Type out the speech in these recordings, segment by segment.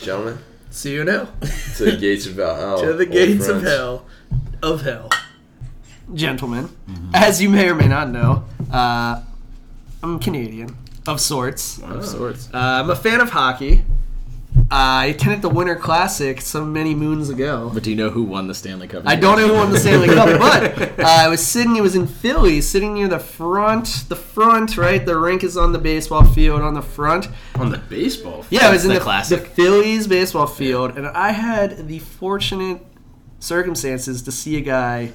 Gentlemen, See you now. to the gates of hell. to the old gates of hell. Of hell. Gentlemen, as you may or may not know, uh, I'm Canadian of sorts. Uh, Of sorts. I'm a fan of hockey. I attended the Winter Classic some many moons ago. But do you know who won the Stanley Cup? I don't know who won the Stanley Cup, but uh, I was sitting. It was in Philly, sitting near the front. The front, right? The rink is on the baseball field on the front. On the baseball. field? Yeah, it was in the the, classic. the Phillies baseball field, and I had the fortunate circumstances to see a guy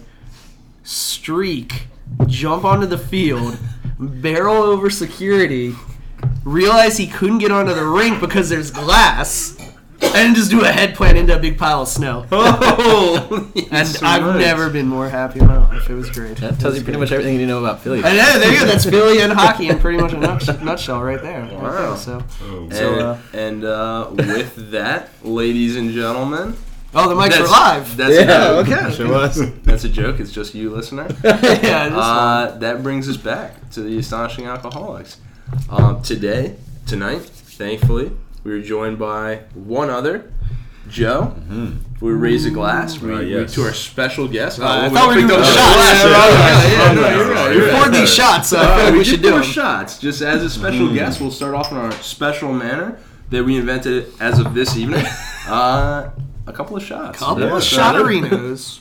streak, jump onto the field, barrel over security, realize he couldn't get onto the rink because there's glass, and just do a head plant into a big pile of snow. Oh, And I've never been more happy in my life. It was great. That tells you pretty much everything you need to know about Philly. And yeah, there you go. That's Philly and hockey in pretty much a nutshell right there. Wow. Okay, so, And, so uh, and uh, with that, ladies and gentlemen, oh, the mics are that's live. That's a joke. okay. Sure was. That's a joke. It's just you, listener. yeah, this. Uh, that brings us back to the astonishing alcoholics. Um, today, tonight, thankfully, we were joined by one other, Joe. We raise a glass we, Uh, we- to our special guest. Uh, I Oh, thought we were doing shots. Yeah, Yeah, yeah, We you're right. poured these shots, so I feel Uh, like we we should should do pour them. shots just as a special guest. We'll start off in our special manner that we invented as of this evening. Uh, a couple of shots. A Couple Yeah, of so- shotarinos.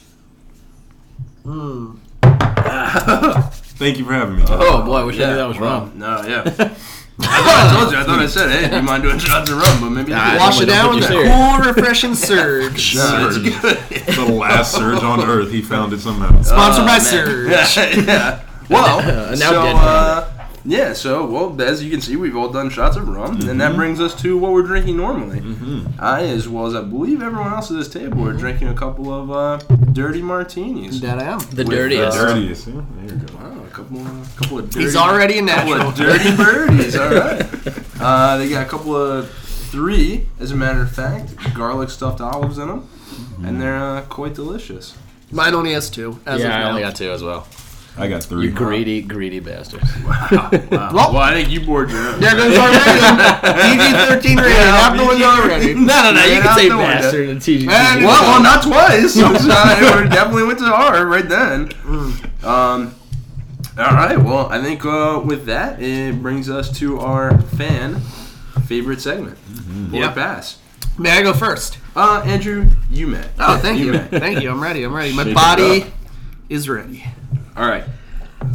Mm. Thank you for having me. Oh boy, I wish I knew that was well, wrong. No, yeah. I thought I told you. I thought I said, hey, do you mind doing shots of rum? But maybe Nah, you Wash it down with a your cool, refreshing surge. No, it's Surge. good. the last surge on Earth, he found it somehow. Sponsored Oh, by man. Surge. Yeah, yeah. Well, Uh, now so, dead uh, yeah, so, well, as you can see, we've all done shots of rum, and Mm-hmm. that brings us to what we're drinking normally. I, as well as I believe everyone else at this table, are drinking a couple of uh, dirty martinis. That I am. The With, dirtiest. uh, Dirtiest. Yeah, there you go. Wow, a couple, a couple of dirty, He's already a couple natural. of dirty birdies. All right. Uh, they got a couple of three, as a matter of fact, garlic stuffed olives in them, and they're uh, quite delicious. Mine only has two. As yeah, of I now. only got two as well. I got three. You greedy, greedy bastards. Wow. wow. Well- well, I think you bored your own. There goes our rating. PG-13 rating. out the window already. no, no, no. You Right can out say the window. bastard and TG. And- Well, well, not twice. So, uh, we definitely went to R right then. Um, all right. Well, I think uh, with that, it brings us to our fan favorite segment. Or Yep. pass. May I go first? Uh, Andrew, you may. Oh, thank you. may. Thank you. I'm ready. I'm ready. My Shake body is ready. All right.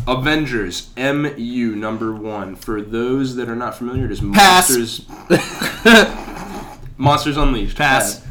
Avengers MU number one. For those that are not familiar, it is Pass. Monsters. Monsters Unleashed. Pass.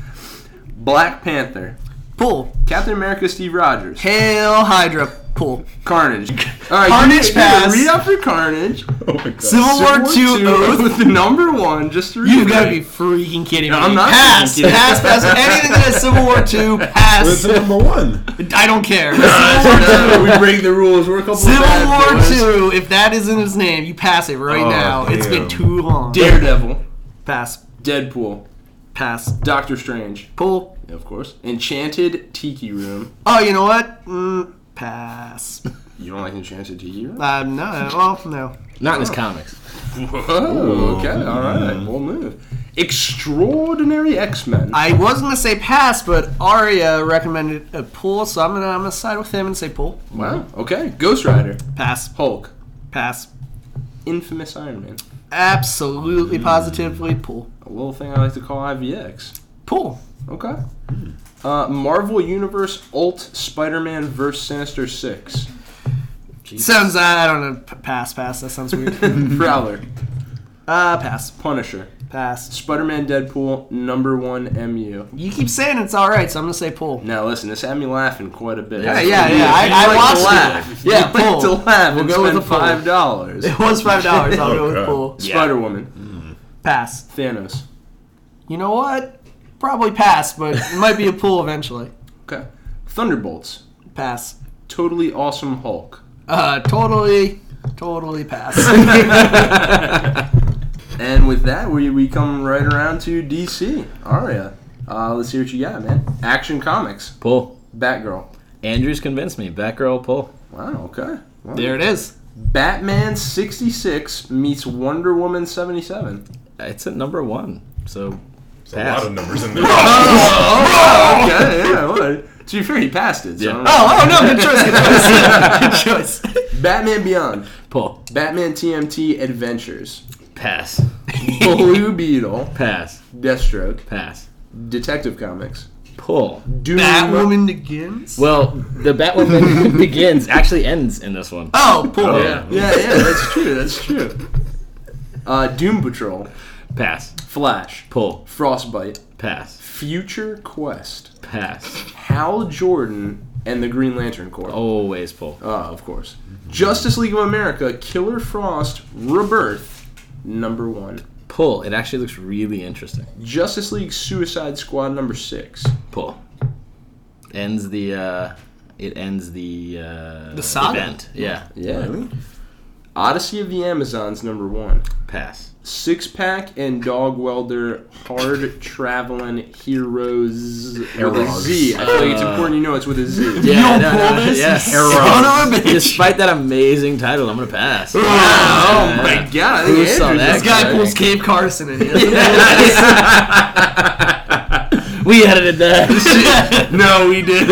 Black Panther. Pull. Captain America. Steve Rogers. Hail Hydra. Pull. Carnage. All right, Carnage you, pass. Read out for Carnage. Oh my god. Civil War Civil II War Oath. with the number one. Just to You've got to be freaking kidding me. No, I'm not Pass. kidding. Pass. Pass. Anything that has Civil War II. But it's Pass. the number one. I don't care. Uh, we break the rules. We're a couple Civil of bad boys. War II. If that isn't his name, you pass it right Oh, now. It's been too long. Daredevil. Pass. Deadpool. Pass. Doctor Strange. Pull. Yeah, of course. Enchanted Tiki Room. Oh, you know what? Mm, pass. You don't like Enchanted Tiki Room? Uh, no. Well, no. Not in his comics. Whoa. Okay. All right. Hmm. We'll move. Extraordinary X Men. I was gonna say pass, but Arya recommended uh, a pull, so I'm gonna I'm gonna side with him and say pull. Wow. Okay. Ghost Rider. Pass. Hulk. Pass. Infamous Iron Man. Absolutely, hmm. positively pull. A little thing I like to call IVX. Pull. Okay. Hmm. Uh, Marvel Universe Alt Spider-Man vs. Sinister Six. Sounds uh, I don't know. p- Pass. Pass. That sounds weird. Prowler. uh, pass. Punisher. Pass. Spider-Man Deadpool number one MU. You keep saying it's all right, so I'm gonna say pull. Now listen, this had me laughing quite a bit. Yeah, yeah, yeah. I, you I like watched to laugh. it. Yeah, you like pull. to laugh We'll and go spend with a pull. five dollars. It was five dollars. I'll go with Okay. pull. Spider Woman. Pass. Thanos. You know what? Probably pass, but it might be a pull eventually. Okay. Thunderbolts. Pass. Totally awesome Hulk. Uh, totally, totally pass. And with that, we, we come right around to DC. Aria. Uh, let's hear what you got, man. Action Comics. Pull. Batgirl. Andrews convinced me. Batgirl, pull. Wow, okay. Wow. there it is. Batman 66 meets Wonder Woman 77. It's at number one. So There's a lot of numbers in there. Oh, okay, yeah. What? To be fair, he passed it. So Yeah. I don't know. Oh, oh no, good choice, good choice. good choice. Batman Beyond, Pull. Batman TMT Adventures, Pass. Blue Beetle, Pass. Deathstroke, Pass. Detective Comics, Pull. Doom. Batwoman begins. Well, the Batwoman begins actually ends in this one. oh, pull. Oh. Yeah. Yeah, yeah, that's true. That's true. Uh, Doom Patrol, Pass. Flash, Pull. Frostbite, Pass. Future Quest, Pass. Hal Jordan, and the Green Lantern Corps. Always pull. Uh, of course. Justice League of America, Killer Frost, Rebirth, number one. Pull. It actually looks really interesting. Justice League Suicide Squad, number six. Pull. Ends the. uh It ends the. uh The saga. Event. Yeah. Yeah. Odyssey of the Amazons, number one. Pass. Six pack and dog welder, hard traveling heroes with a Heroes. Z. I feel like it's important you know it's with a Z. Yeah, don't no, pull no, this, yeah. son of a bitch. Despite that amazing title, I'm gonna pass. Oh Yeah. my god! I think Who saw that This guy guy? pulls Cave Carson in here. we edited that. no, we did.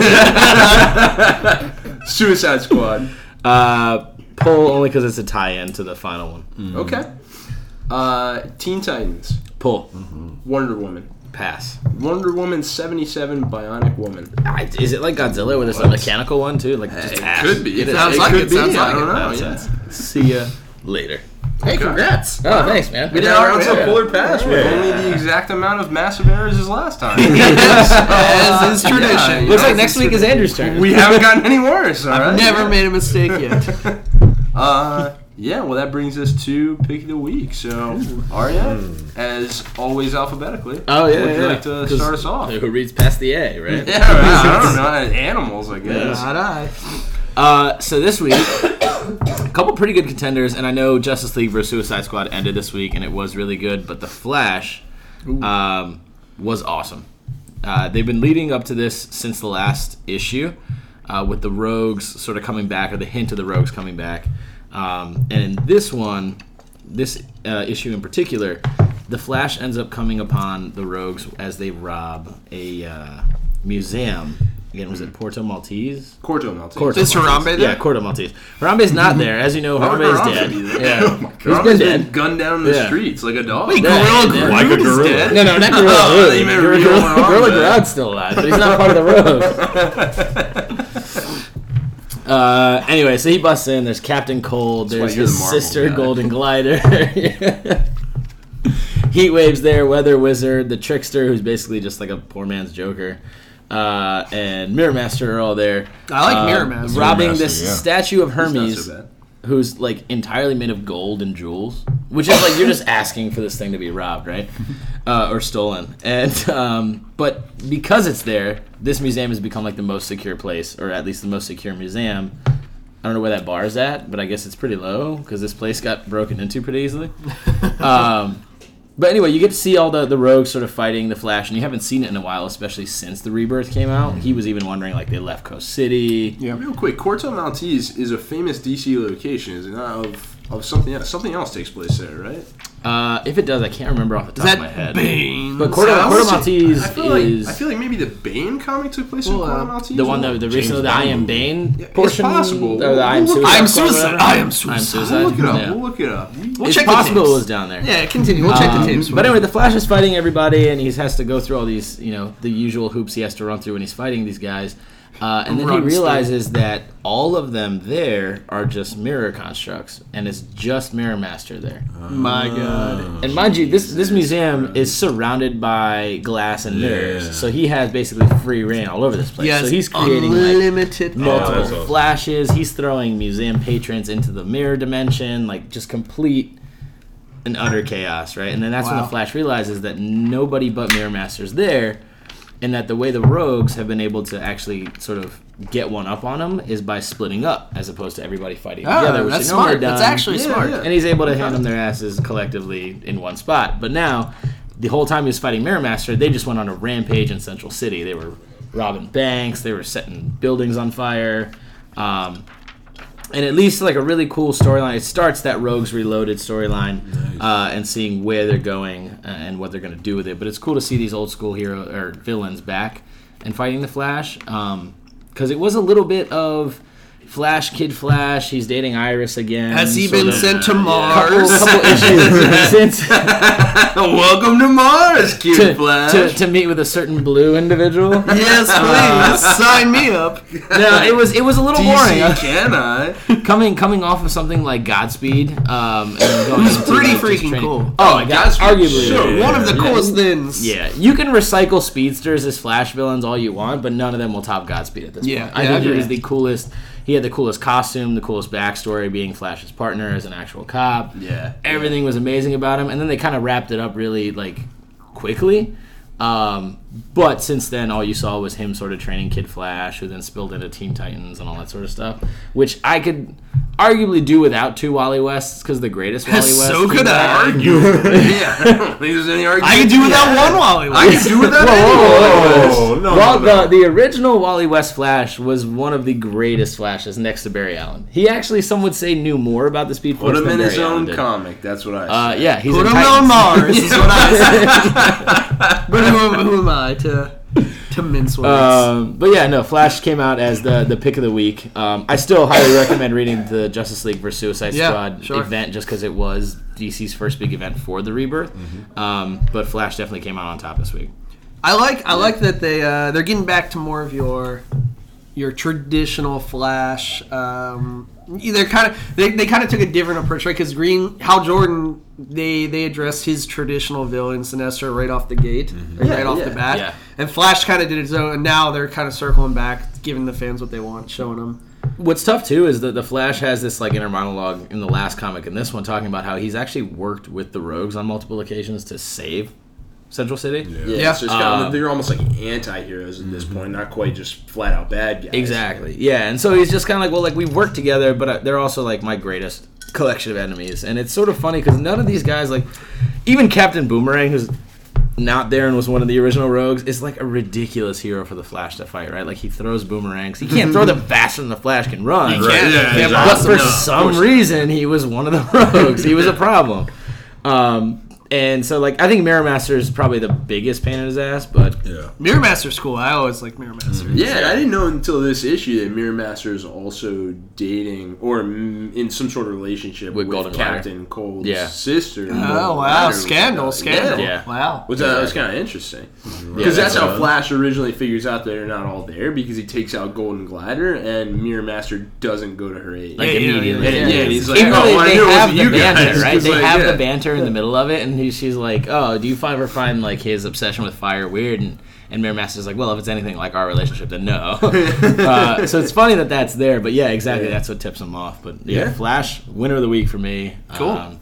Suicide Squad. uh, pull only because it's a tie-in to the final one. Okay. Uh, Teen Titans. Pull. Wonder Woman. Pass. Wonder Woman 77 Bionic Woman. I, is it like Godzilla where there's a mechanical one too? Like just It pass. could be. Get It, sounds it like could it, be. sounds I like don't it. know. Nonsense. Yeah. See ya later. hey, congrats. Oh, thanks, man. We did our own rounds right. up Pull or Pass with only the exact amount of massive errors as last time. As is tradition. Yeah, Looks yeah. like next week is Andrew's turn. we haven't gotten any worse. All right. I've never made a mistake yet. Uh, yeah. Well, that brings us to pick of the week. So, Arya, as always, alphabetically. Oh yeah, Would you yeah. like to 'Cause start us off? Who reads past the A, right? Yeah, I don't know. Animals, I guess. Not I. Uh, so this week, a couple pretty good contenders, and I know Justice League vs Suicide Squad ended this week, and it was really good. But the Flash um, was awesome. Uh, they've been leading up to this since the last issue, uh, with the Rogues sort of coming back, or the hint of the Rogues coming back. Um, and in this one, this uh, issue in particular, the Flash ends up coming upon the Rogues as they rob a uh, museum. Again, was it Porto Maltese? Corto Maltese. Corto Is Maltese. Harambe there? Yeah, Corto Maltese. Harambe's not there. As you know, Why would Harambe's Harambe dead. be there? Yeah. Oh my He's God. been He's dead. gunned down in the Yeah. streets like a dog. Wait, Yeah, Gorilla yeah. Grodd Like a is gorilla. dead? No, no, not Gorilla Oh, Grodd. you meant Gorilla, real Gorilla, Gorilla Harambe. Grodd's still alive, but he's not part of the Rogue. Uh, anyway, so he busts in. There's Captain Cold. There's his the sister, guy. Golden Glider. Heat Waves there, Weather Wizard, the Trickster, who's basically just like a poor man's Joker, uh, and Mirror Master are all there. I like uh, Mirror Master. Robbing Mirror Master, this yeah. statue of Hermes so bad. Who's like entirely made of gold and jewels, which is like you're just asking for this thing to be robbed, right, uh, or stolen. And um, but because it's there, this museum has become like the most secure place, or at least the most secure museum. I don't know where that bar is at, but I guess it's pretty low because this place got broken into pretty easily. um, but anyway, you get to see all the, the rogues sort of fighting the Flash, and you haven't seen it in a while, especially since the Rebirth came out. He was even wondering like they left Coast City. Yeah, real quick, Corto Maltese is a famous DC location, is it not? Of of something else. Something else takes place there, right? Uh, if it does, I can't remember off the top Is of my head. Bane? But Corto, Sounds- Corto Maltese I feel like is I feel like maybe the Bane comic took place in Well, uh, Corto Maltese. the one that the recently the I Am Bane it's portion. possible. Or the I Am We'll look- Suicide. I am Squad, suicide. whatever. I am I'm suicide. suicide. We'll look it up. Yeah. We'll look it up. We'll It's check the possible it tapes. was down there. Yeah, continue. We'll check the Um, tapes. But anyway, the Flash is fighting everybody, and he has to go through all these, you know, the usual hoops he has to run through when he's fighting these guys. Uh, and then he Run, realizes that all of them there are just mirror constructs, and it's just Mirror Master there. My God. And mind you, this this museum is surrounded by glass and mirrors, Yeah. so he has basically free reign all over this place. Yes, so he's creating like unlimited multiple that's awesome. flashes. He's throwing museum patrons into the mirror dimension, like just complete and utter chaos, right? And then that's when the Flash realizes that nobody but Mirror Master's there, and that the way the Rogues have been able to actually sort of get one up on him is by splitting up, as opposed to everybody fighting Ah, together. Which that's they know they're smart. That's actually Yeah, smart. yeah. And he's able to hand them their asses collectively in one spot. But now, the whole time he was fighting Mirror Master, they just went on a rampage in Central City. They were robbing banks, they were setting buildings on fire. Um, and at least like a really cool storyline. It starts that Rogues Reloaded storyline, uh, and seeing where they're going uh, and what they're going to do with it. But it's cool to see these old school hero or villains back and fighting the Flash, because it was a little bit of Flash, Kid Flash. He's dating Iris again. Has he been of- sent to couple, Mars? couple issues since Welcome to Mars, cute to, Flash. to, to meet with a certain blue individual. yes, please sign me up. no, it was it was a little boring. Can I? coming coming off of something like Godspeed, um, and going was pretty like, freaking cool. Oh my god, arguably. sure. yeah. One of the Yeah. coolest things. Yeah, you can recycle speedsters as Flash villains all you want, but none of them will top Godspeed at this Yeah, point. I yeah, think I he agree. was the coolest. He had the coolest costume, the coolest backstory, being Flash's partner as an actual cop. Yeah. everything was amazing about him, and then they kind of wrapped it up really like quickly. Um, but since then, all you saw was him sort of training Kid Flash, who then spilled into Teen Titans and all that sort of stuff, which I could arguably do without two Wally Wests because the greatest Wally West. So could out- I. yeah, I think there's any argument. I could do without Yeah. one Wally West. I West. could do without Whoa, any whoa, whoa, Wally whoa. West. No, well, no, no. the the original Wally West Flash was one of the greatest Flashes next to Barry Allen. He actually, some would say, knew more about the Speed Force Put him than in his Barry Allen own did. comic. That's what I Uh, say. yeah, he's Put in him Titans. on Mars is what I say. but who, who am to to mince words? Um, but yeah, no. Flash came out as the the pick of the week. Um, I still highly recommend reading the Justice League vs Suicide Yeah, Squad sure. event just because it was DC's first big event for the Rebirth. Um, but Flash definitely came out on top this week. I like I like that they uh, they're getting back to more of your your traditional Flash. Um, they're kind of they, they kind of took a different approach, right? Because Green Hal Jordan they they addressed his traditional villain Sinestro right off the gate, mm-hmm. like, Yeah, right off yeah. the bat, Yeah. and Flash kind of did his own. And now they're kind of circling back, giving the fans what they want, showing them. What's tough too is that the Flash has this like inner monologue in the last comic and this one talking about how he's actually worked with the Rogues on multiple occasions to save Central City. Yeah, Yeah. it's just kind of, Um, they're almost like anti-heroes at this point, not quite just flat out bad guys. Exactly. Yeah, and so he's just kind of like, well, like we work together, but uh, they're also like my greatest collection of enemies, and it's sort of funny because none of these guys, like even Captain Boomerang, who's not there and was one of the original rogues, is like a ridiculous hero for the Flash to fight. Right? Like he throws boomerangs. He can't throw them faster than the Flash can run. Right, yeah, Yeah, exactly. But for No, some reason, he was one of the rogues. he was a problem. Um, and so, like, I think Mirror Master is probably the biggest pain in his ass, but Yeah. Mirror Master's cool. I always like Mirror Master. Mm-hmm. Yeah, and I didn't know until this issue that Mirror Master is also dating or in some sort of relationship With with, Golden Captain Cold's Yeah. sister. Oh Golden wow! Rider. Scandal! Scandal! Yeah. Wow. Which uh, that was kind of interesting Yeah, because that's that's how right. Flash originally figures out that they're not all there because he takes out Golden Glider and Mirror Master doesn't go to her aid. like Yeah, yeah, immediately. yeah, yeah, and he's like, Even "Oh, they, they have the you guys," banter, right? 'cause, They like, have yeah. the banter in the middle of it, and he, she's like, "Oh, do you ever find like his obsession with fire weird?" And and Mirror Master's like, "Well, if it's anything like our relationship, then no." uh, so it's funny that that's there, but yeah, exactly, Yeah. that's what tips him off. But yeah, Yeah. Flash winner of the week for me. Cool. Um,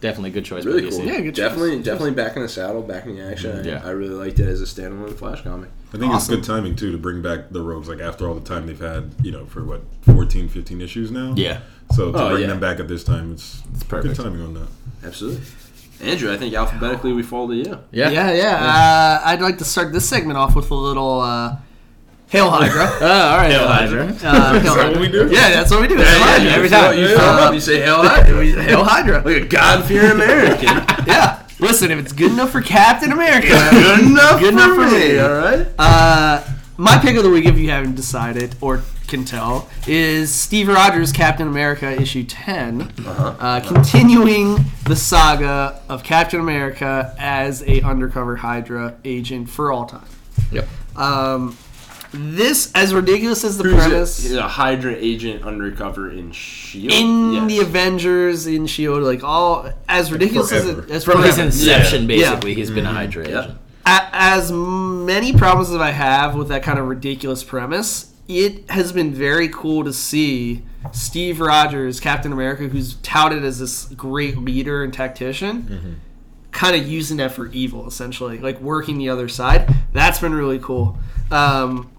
definitely good choice. by Really DC. cool. Yeah, good definitely, choice. definitely back in the saddle, back in the action. Yeah. I, I really liked it as a standalone Flash comic. I think Awesome. it's good timing too to bring back the rogues like after all the time they've had, you know, for what 14, 15 issues now. Yeah. So to Oh, bring yeah. them back at this time, it's, It's perfect. good timing on that. Absolutely, Andrew. I think alphabetically we fall to you. Yeah. Yeah, yeah. Uh, I'd like to start this segment off with a little uh, Hail Hydra. Oh, all right, Hail Elijah. Uh, Hail Is Hydra. what we do? Yeah, that's what we do. Hail Hydra. every time. You fill up, you say hell Hydra. Hail Hydra. like a God-fearing American. Yeah. Listen, if it's good enough for Captain America, Good enough, Good for, enough for me. me. All right. Uh, my pick of the week, if you haven't decided or can tell, is Steve Rogers' Captain America issue 10, Uh-huh. uh, continuing the saga of Captain America as a undercover Hydra agent for all time. Yep. Um, this, as ridiculous as the Who's premise, a, a Hydra agent undercover in Shield. in Yes. the Avengers, in Shield, like all as ridiculous as it as From his inception, Yeah. basically, he's been a Hydra Yep. agent. A- as many problems as I have with that kind of ridiculous premise, it has been very cool to see Steve Rogers, Captain America, who's touted as this great leader and tactician, kind of using that for evil, essentially, like working the other side. That's been really cool. Um,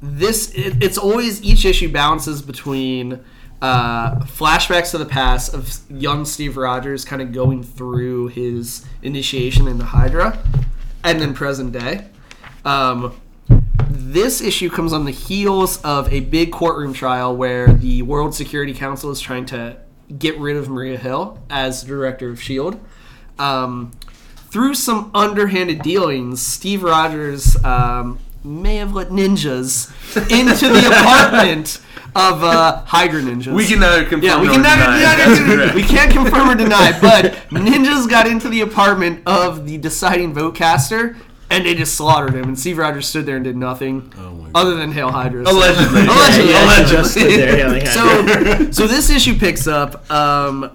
this it, it's always each issue balances between uh, flashbacks to the past of young Steve Rogers kind of going through his initiation into Hydra, and then present day. Um, this issue comes on the heels of a big courtroom trial where the World Security Council is trying to get rid of Maria Hill as director of S.H.I.E.L.D. Um, through some underhanded dealings, Steve Rogers um, may have let ninjas into the apartment of uh, Hydra ninjas. We can neither confirm Yeah, we nor can neither, deny. neither- we can't confirm or deny, but ninjas got into the apartment of the deciding vote caster and they just slaughtered him. And Steve Rogers stood there and did nothing Oh other than hail Hydra. Allegedly. Allegedly. Yeah, allegedly. just stood there so, so this issue picks up. Um,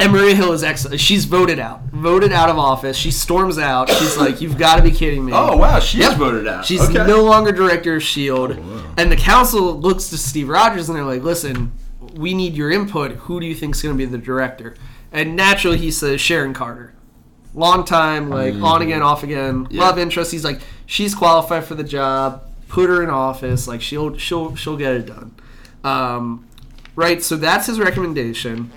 and Maria Hill is excellent. She's voted out, voted out of office. She storms out. She's like, "You've got to be kidding me!" Oh wow, she's Yep. voted out. She's okay. no longer director of Shield, wow. E and the council looks to Steve Rogers and they're like, "Listen, we need your input. Who do you think's going to be the director?" And naturally, he says Sharon Carter, long time, like on again, off again, Yeah. love interest. He's like, she's qualified for the job. Put her in office. Like she'll she'll she'll get it done. Um, right. So that's his recommendation.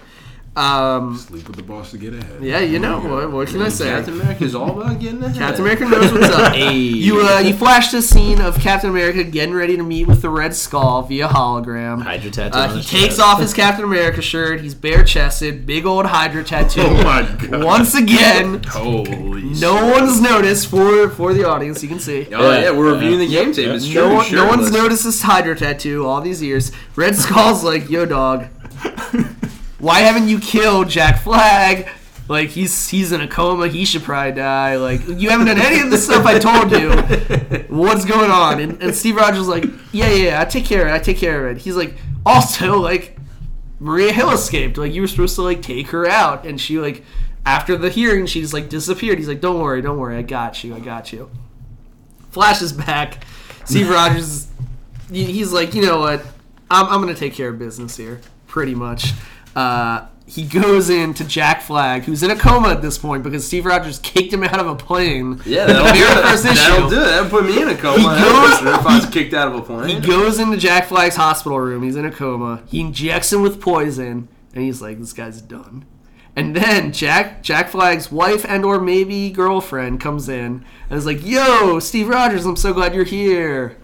Um, Sleep with the boss to get ahead. yeah, you know what? What can I say? Captain America is all about getting ahead. Captain America knows what's up. Hey. You uh, you flashed a scene of Captain America getting ready to meet with the Red Skull via hologram. Hydra tattoo. Uh, he takes chest. off his Captain America shirt. He's bare chested, big old Hydra tattoo. Oh my god. Once again, Holy. no one's noticed for for the audience. You can see. Oh yeah, Yeah. we're reviewing the game tape. It's true. No, one, no one's let's- noticed this Hydra tattoo all these years. Red Skull's like, yo, dog, why haven't you killed Jack Flag? Like he's he's in a coma. He should probably die. Like you haven't done any of the stuff I told you. What's going on? And, and Steve Rogers is like, yeah, yeah, yeah, I take care of it. I take care of it. He's like, also like, Maria Hill escaped. Like you were supposed to like take her out, and she like after the hearing, she just like disappeared. He's like, don't worry, don't worry, I got you, I got you. Flashes back. Steve Rogers, he- he's like, you know what? I'm, I'm going to take care of business here, pretty much. Uh, he goes in to Jack Flag, who's in a coma at this point because Steve Rogers kicked him out of a plane. Yeah, that'll The do very it. first That'll do it. That'll put me in a coma. He goes- if I was kicked out of a plane. He goes into Jack Flag's hospital room. He's in a coma. He injects him with poison, and he's like, "This guy's done." And then Jack Jack Flag's wife and or maybe girlfriend comes in and is like, "Yo, Steve Rogers, I'm so glad you're here."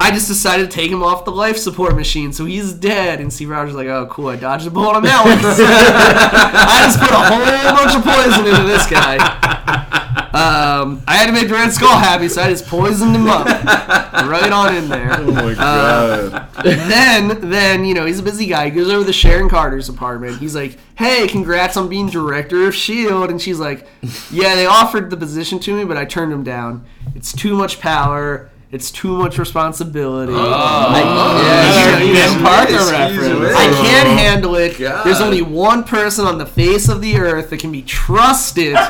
I just decided to take him off the life support machine, so he's dead. And Steve Rogers is like, "Oh, cool, I dodged a bullet on that one." I just put a whole bunch of poison into this guy. Um, I had to make the Red Skull happy, so I just poisoned him up right on in there. Oh my god. then then you know he's a busy guy. He goes over to Sharon Carter's apartment. He's like, "Hey, congrats on being director of Shield." And she's like, "Yeah, they offered the position to me, but I turned them down. It's too much power. It's too much responsibility. Oh. I, Oh. yeah, Yeah, Ben Parker Excuse reference. I can't handle it. God. There's only one person on the face of the earth that can be trusted."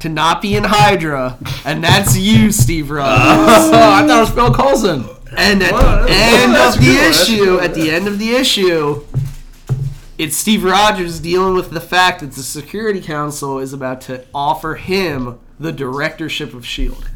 To not be in Hydra, and that's you, Steve Rogers. Oh, I thought it was Phil Coulson. And at Well, the end that's of the cool, issue, at the end of the issue, it's Steve Rogers dealing with the fact that the Security Council is about to offer him the directorship of Shield.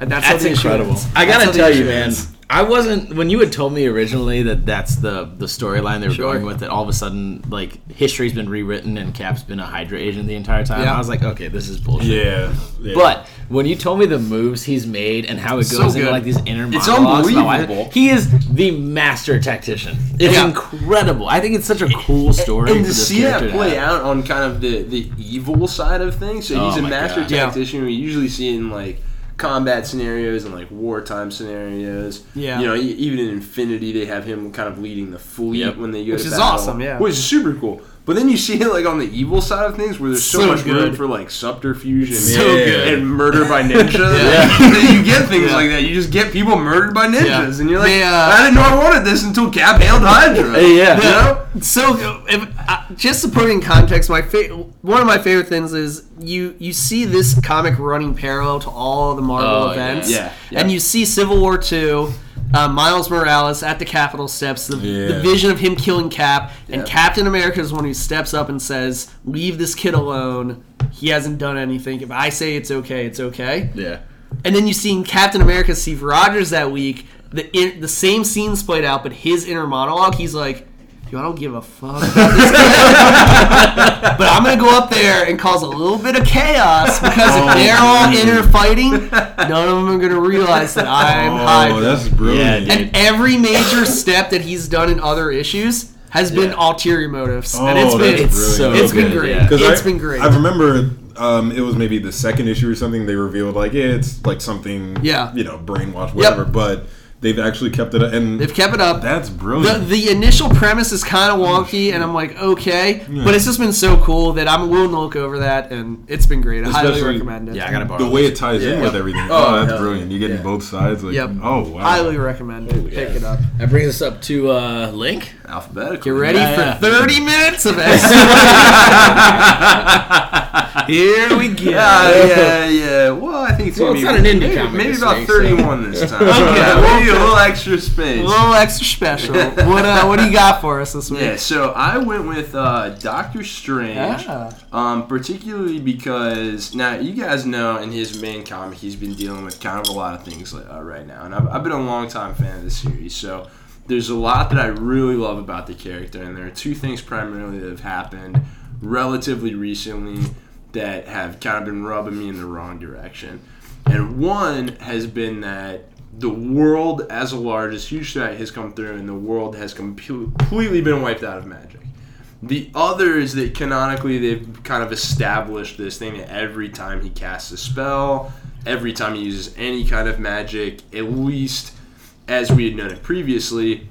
And that's, how That's incredible. I gotta tell you, man. I wasn't when you had told me originally that that's the the storyline they were Sure. going with. That all of a sudden, like history's been rewritten and Cap's been a Hydra agent the entire time. Yeah. I was like, okay, this is bullshit. Yeah. yeah. But when you told me the moves he's made and how it So goes into good. like these inner It's monologues about why- unbelievable. he is the master tactician. It's Yeah. incredible. I think it's such a cool story. and for to this see that character to play out on kind of the, the evil side of things. So he's Oh a master God. Yeah. tactician. We usually see it in like combat scenarios and like wartime scenarios. Yeah. You know, even in Infinity, they have him kind of leading the fleet Yep. when they go Which to is battle, awesome, yeah. Which is super cool. But then you see it like on the evil side of things where there's so, So much room for like subterfuge and, So Yeah. good. and murder by ninja. Yeah. Then you get things Yeah. like that. You just get people murdered by ninjas, Yeah. and you're like, They, uh, I didn't know I wanted this until Cap hailed Hydra. Hey, yeah. You know? So, if, uh, just to put it in context, my fa- one of my favorite things is you you see this comic running parallel to all the Marvel Oh, events, Yeah, yeah. and you see Civil War two. Uh, Miles Morales at the Capitol steps, the, the vision of him killing Cap, and Yeah. Captain America is one who steps up and says, "Leave this kid alone. He hasn't done anything. If I say it's okay, it's okay." Yeah. And then you seen Captain America Steve Rogers that week. The in, the same scenes played out, but his inner monologue. He's like, Dude, I don't give a fuck about this guy. but I'm gonna go up there and cause a little bit of chaos because Oh, if they're all in there fighting, none of them are gonna realize that I'm Oh, hiding. that's brilliant. Yeah, and every major step that he's done in other issues has been ulterior motives, Oh, and it's been that's It's so it's been great. yeah. 'Cause It's I, been great. I remember um, it was maybe the second issue or something. They revealed like yeah, it's like something, Yeah. you know, brainwash, whatever. But they've actually kept it, up and They've kept it up. that's brilliant. the initial premise is kind of wonky, and I'm like, okay, but it's just been so cool that I'm willing to look over that, and it's been great. I highly recommend it. Yeah, I gotta borrow it. the way it ties in Yeah. with everything. Oh, Oh, that's brilliant. You're getting yeah. both sides. Like, Yep. oh wow. highly recommend it. Pick it up. That brings us up to uh, Link. Alphabetical. Get ready Yeah, for yeah. 30 minutes of X. Here we go. Yeah, yeah, yeah. Well, I think it's Well, gonna it's be not an indie maybe, comic maybe about week, so- 31 this time. Okay, well, maybe a little extra space. A little extra special. What uh, what do you got for us this week? Yeah, so I went with uh, Doctor Strange, Ah. um, particularly because now you guys know in his main comic he's been dealing with kind of a lot of things uh, right now, and I've, I've been a long time fan of the series. So there's a lot that I really love about the character, and there are two things primarily that have happened relatively recently that have kind of been rubbing me in the wrong direction. And one has been that the world as a large, this huge threat has come through, and the world has completely been wiped out of magic. The other is that canonically they've kind of established this thing that every time he casts a spell, every time he uses any kind of magic, at least as we had known it previously,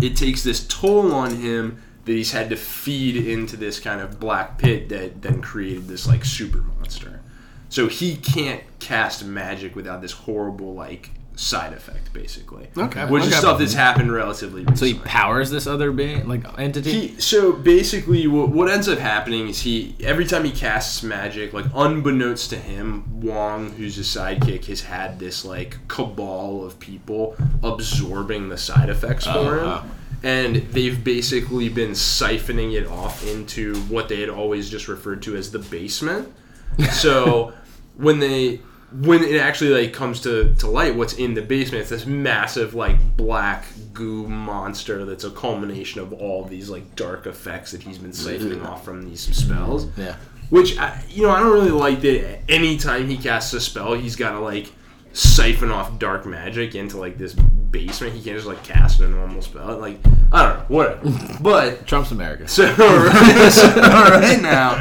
it takes this toll on him that he's had to feed into this kind of black pit that then created this like super monster. So he can't cast magic without this horrible like side effect, basically. Okay. Which is stuff that's happened relatively So he powers this other being, like entity. He, so basically, what, what ends up happening is he every time he casts magic, like unbeknownst to him, Wong, who's his sidekick, has had this like cabal of people absorbing the side effects for Oh, him, wow. and they've basically been siphoning it off into what they had always just referred to as the basement. So when they when it actually like comes to, to light what's in the basement it's this massive like black goo monster that's a culmination of all these like dark effects that he's been siphoning mm-hmm. off from these spells. Mm-hmm. Yeah. which I, you know i don't really like that anytime he casts a spell he's got to like siphon off dark magic into like this basement. He can't just like cast a normal spell. Like i don't know whatever. But Trump's America. so right, so right now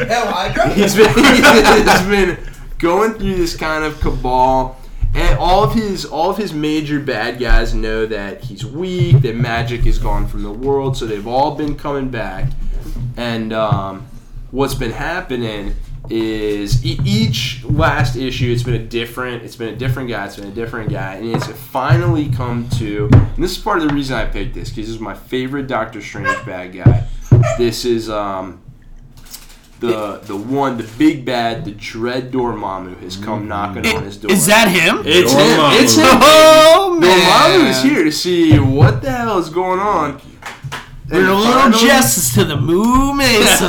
he's been, he's been going through this kind of cabal and all of his all of his major bad guys know that he's weak that magic is gone from the world so they've all been coming back. And um, what's been happening is e- each last issue it's been a different it's been a different guy it's been a different guy and it's finally come to and this is part of the reason i picked this because this is my favorite doctor strange bad guy. This is um, the the one, the big bad, the Dread Dormammu has come mm. knocking on his door. Is that him? It's him. It's him. Oh Dormammu man! is here to see what the hell is going on. We're And a little justice to the Moo Mesa.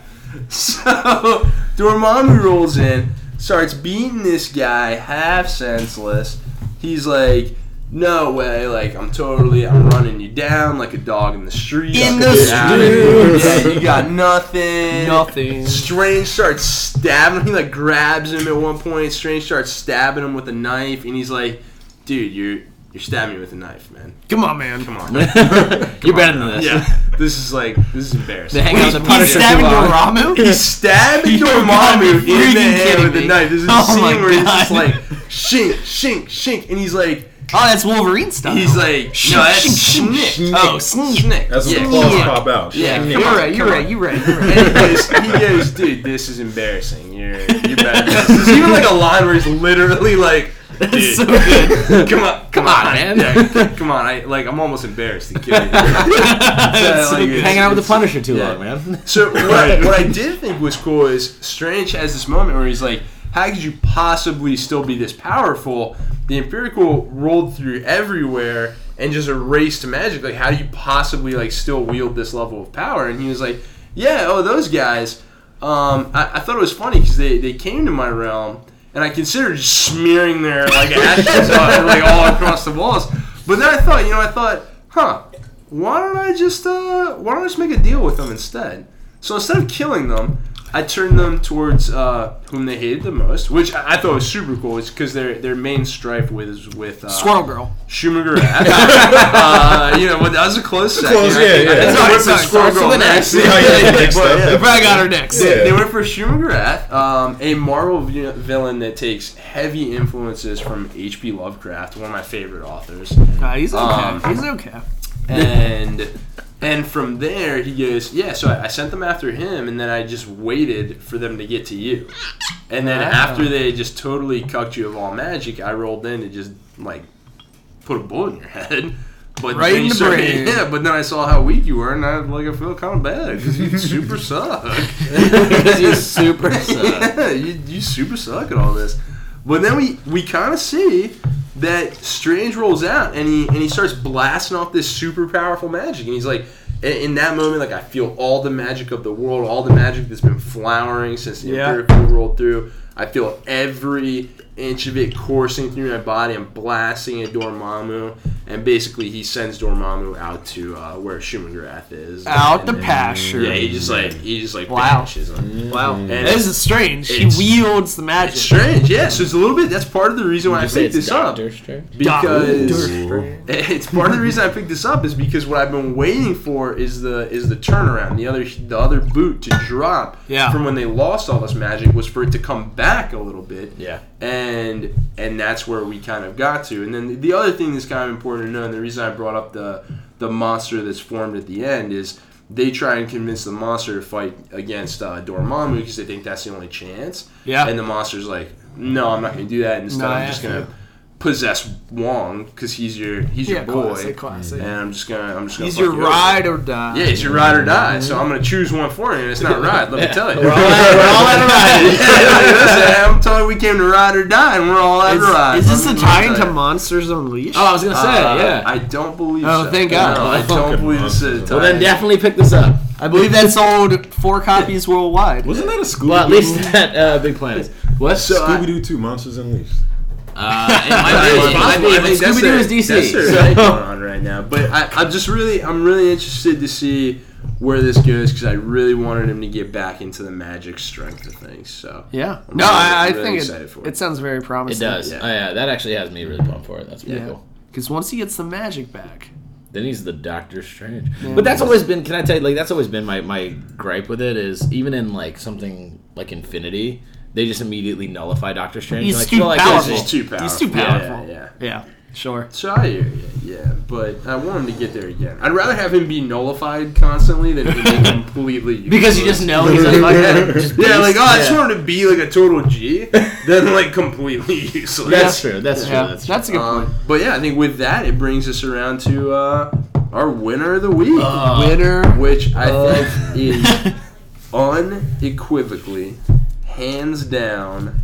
So Dormammu rolls in, starts beating this guy half senseless. He's like, "No way! Like I'm totally, I'm running you down like a dog in the street. In the out of here. street. Yeah, you got nothing. Nothing. Strange starts stabbing. him. He like grabs him at one point. Strange starts stabbing him with a knife, and he's like, "Dude, you're you're stabbing me with a knife, man. Come on, man. Come on." You're better than this. yeah, this is like this is embarrassing. They hang out with He's stabbing too long. Dormammu? He stabbed Dormammu in the freaking head kidding with a me. knife. There's a Oh my scene where he's just like shink, shink, shink, shink, and he's like, Oh, that's Wolverine stuff. he's like, no, that's shink, shink, snick. Oh, snick. snick. That's yeah. when the claws Yeah. pop out. Yeah, Shit. come You're on, right. You're come right. You're right. You're right. And he goes, he goes, dude, this is embarrassing. You're, you're better. than this." There's even like a line where he's literally like, dude, so good. come on, come on, on, man. Yeah, come on. I like, I'm almost embarrassed to kill you. That's so like, good. Hanging out with the Punisher too yeah. long, man. So what, I, what I did think was cool is Strange has this moment where he's like, "How could you possibly still be this powerful?" The Empirikul rolled through everywhere and just erased magic. Like, how do you possibly like still wield this level of power? And he was like, "Yeah, oh those guys." Um, I, I thought it was funny because they, they came to my realm and I considered just smearing their like ashes on, like all across the walls. But then I thought, you know, I thought, huh, why don't I just uh, why don't I just make a deal with them instead? So instead of killing them, I turned them towards uh, whom they hated the most, which I, I thought was super cool. It's because their their main strife with is with uh, Squirrel Girl. Schumacher. uh, you know, but that was a close second. Close, I yeah, think- I yeah. they Sorry, went for sorry, Squirrel starts Girl with an next. X. See how you have it mixed But, yeah, The probably got her next. they, Yeah. they went for Shuma-Gorath, um, a Marvel vi- villain that takes heavy influences from H.P. Lovecraft, one of my favorite authors. Nah, he's okay. Um, he's okay. And and from there, he goes, yeah. So I, I sent them after him, and then I just waited for them to get to you. And then Wow. after they just totally cucked you of all magic, I rolled in to just like put a bullet in your head. But Right then in the brain. Yeah, but then I saw how weak you were, and I like I feel kind of bad because you super suck. Because you super suck. yeah, you, you super suck at all this. But then we we kind of see that Strange rolls out and he and he starts blasting off this super powerful magic, and he's like. In that moment, like I feel all the magic of the world, all the magic that's been flowering since the Yeah. Imperial rolled through. I feel every inch of it coursing through my body. I'm blasting at Dormammu, and basically he sends Dormammu out to uh, where Shuma-Gorath is. Out And the then- pasture. Yeah, he just like he just like Wow. banishes him. Wow. And This is strange. He wields the magic. It's strange, yeah. So it's a little bit. That's part of the reason why I you say picked it's this up Strange? because Doctor it's part of the reason I picked this up is because what I've been waiting for is the is the turnaround. The other the other boot to drop Yeah. from when they lost all this magic was for it to come back a little bit. Yeah. And and that's where we kind of got to. And then the, the other thing that's kind of important to know, and the reason I brought up the the monster that's formed at the end is they try and convince the monster to fight against uh, Dormammu because they think that's the only chance. Yeah. And the monster's like, no, I'm not going to do that. Instead, No, I'm just going to possess Wong because he's your he's Yeah, your boy, classic, classic. and I'm just gonna I'm just gonna. He's your you over. ride or die. Yeah, he's your ride or die. So I'm gonna choose one for you, and it's not ride. Let me tell you. We're all out, we're all out of ride. Listen, I'm telling you, we came to ride or die, and we're all out Is, of ride. is this Let a me tie into. Monsters Unleashed? Oh, I was gonna say, Uh, yeah. I don't believe. Oh, so. thank God. No, I don't Fucking believe this is a monsters. tie. well, then definitely pick this up. I believe that sold four copies worldwide. Wasn't that a Scooby? Well, at least at uh, Big Planet. What? So Scooby Doo Two Monsters Unleashed. Uh, it might be. It might be. I but think that's Scooby Doo their- is DC. That's so- thing going on right now. But I, I'm just really, I'm really interested to see where this goes because I really wanted him to get back into the magic strength of things. So Yeah. I'm No, really- I, I really think it, for it. it sounds very promising. It does. Yeah. Oh yeah, that actually has me really pumped for it. That's pretty Yeah. cool. Because once he gets the magic back, Then he's the Doctor Strange. But that's always been. Can I tell you? Like that's always been my my gripe with it is even in like something like Infinity, they just immediately nullify Doctor Strange. he's like, too feel like powerful. there's- He's too powerful. He's too Yeah, powerful. yeah. Yeah, sure. So I hear you, yeah, but I want him to get there again. I'd rather have him be nullified constantly than him be completely useless. Because you just know he's a fucking Yeah, like oh, I just Yeah. want him to be like a total G, then like completely useless. That's true. That's true. That's true. that's a good point. Um, but yeah, I think with that, it brings us around to uh, our winner of the week, Winner. which I Uh. think is unequivocally, hands down,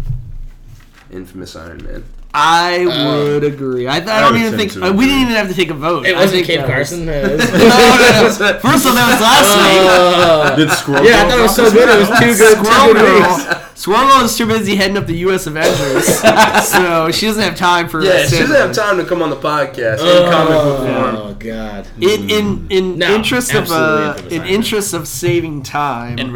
infamous Iron Man. I would agree. I, I don't would even think uh, we didn't even have to take a vote. It I wasn't think Cave that was- Carson. no, no, no. First of all, that was last week. Uh, Did Squirrel? yeah, I thought it was so good. It was too good. Squirrel Two good weeks. Girl. Squirrel Girl is too busy heading up the U.S. Avengers, so she doesn't have time for. Yeah, she doesn't have time to come on the podcast in comic book form. Oh god. In in in No, interest of absolutely uh, in Iron interest of saving time And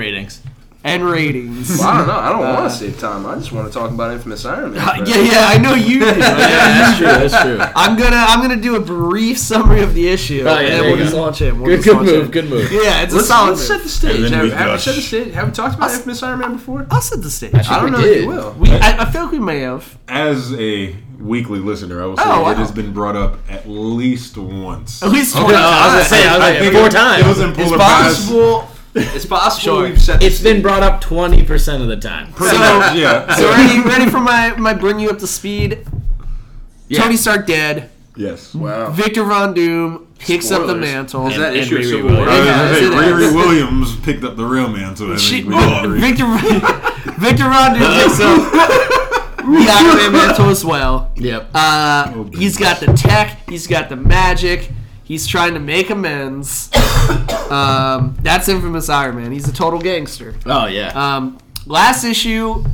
and, ratings. ratings. Well, I don't know. I don't Uh, want to save time. I just want to talk about infamous Iron Man. Uh, yeah, yeah, I know you do. Yeah, that's true. That's true. I'm gonna I'm gonna do a brief summary of the issue, Oh, yeah, and then we'll just go. launch in. We'll Good, good launch move. in. Good move. Yeah, it's a Let's, solid. let's set the stage. Have, we have we set the stage? Have we talked about infamous Iron Man before? I'll set the stage. I don't we know if did. you will. We, I, I feel like we may have. As a weekly listener, I will say Oh, wow. it has been brought up at least once. At least Oh, twenty no, I was gonna times. say, I was like, four it- times. It was in It's Polar Prize. possible. It's possible Sure. we've set. the It's been brought up twenty percent of the time. So, yeah. so ready, ready for my my bring you up to speed? Yeah. Tony Stark dead. Yes. Wow. Victor Von Doom picks up the mantle. Is that And- issue and Riri Civil Williams. War? Yeah, gonna say, it is. Riri Williams picked up the real man, so I She, think oh. Victor Victor Von Doom picks up the Iron mantle as well. Yep. Uh, Oh, he's got the tech. He's got the magic. He's trying to make amends. Um, that's infamous Iron Man. He's a total gangster. Oh yeah. Um, last issue,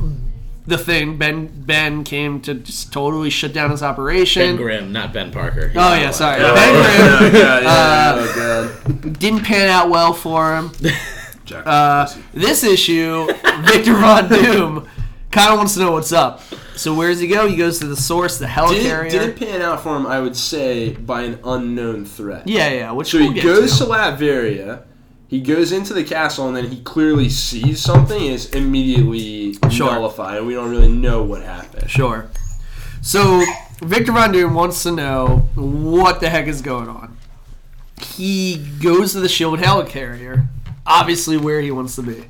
the thing. Ben Ben came to just totally shut down his operation. Ben Grimm, not Ben Parker. He's Oh yeah, sorry. Oh, Ben Grimm yeah, yeah, yeah, Uh, oh, God. didn't pan out well for him. Jack Uh, this issue, Victor Von Doom kind of wants to know what's up. So where does he go? He goes to the source, the helicarrier. Did, did it pan out for him, I would say, by an unknown threat. yeah, yeah. Which So we'll he goes to. to Latveria, he goes into the castle, and then he clearly sees something and is immediately Sure. nullified, and we don't really know what happened. Sure. So Victor Von Doom wants to know what the heck is going on. He goes to the Shield helicarrier, obviously where he wants to be.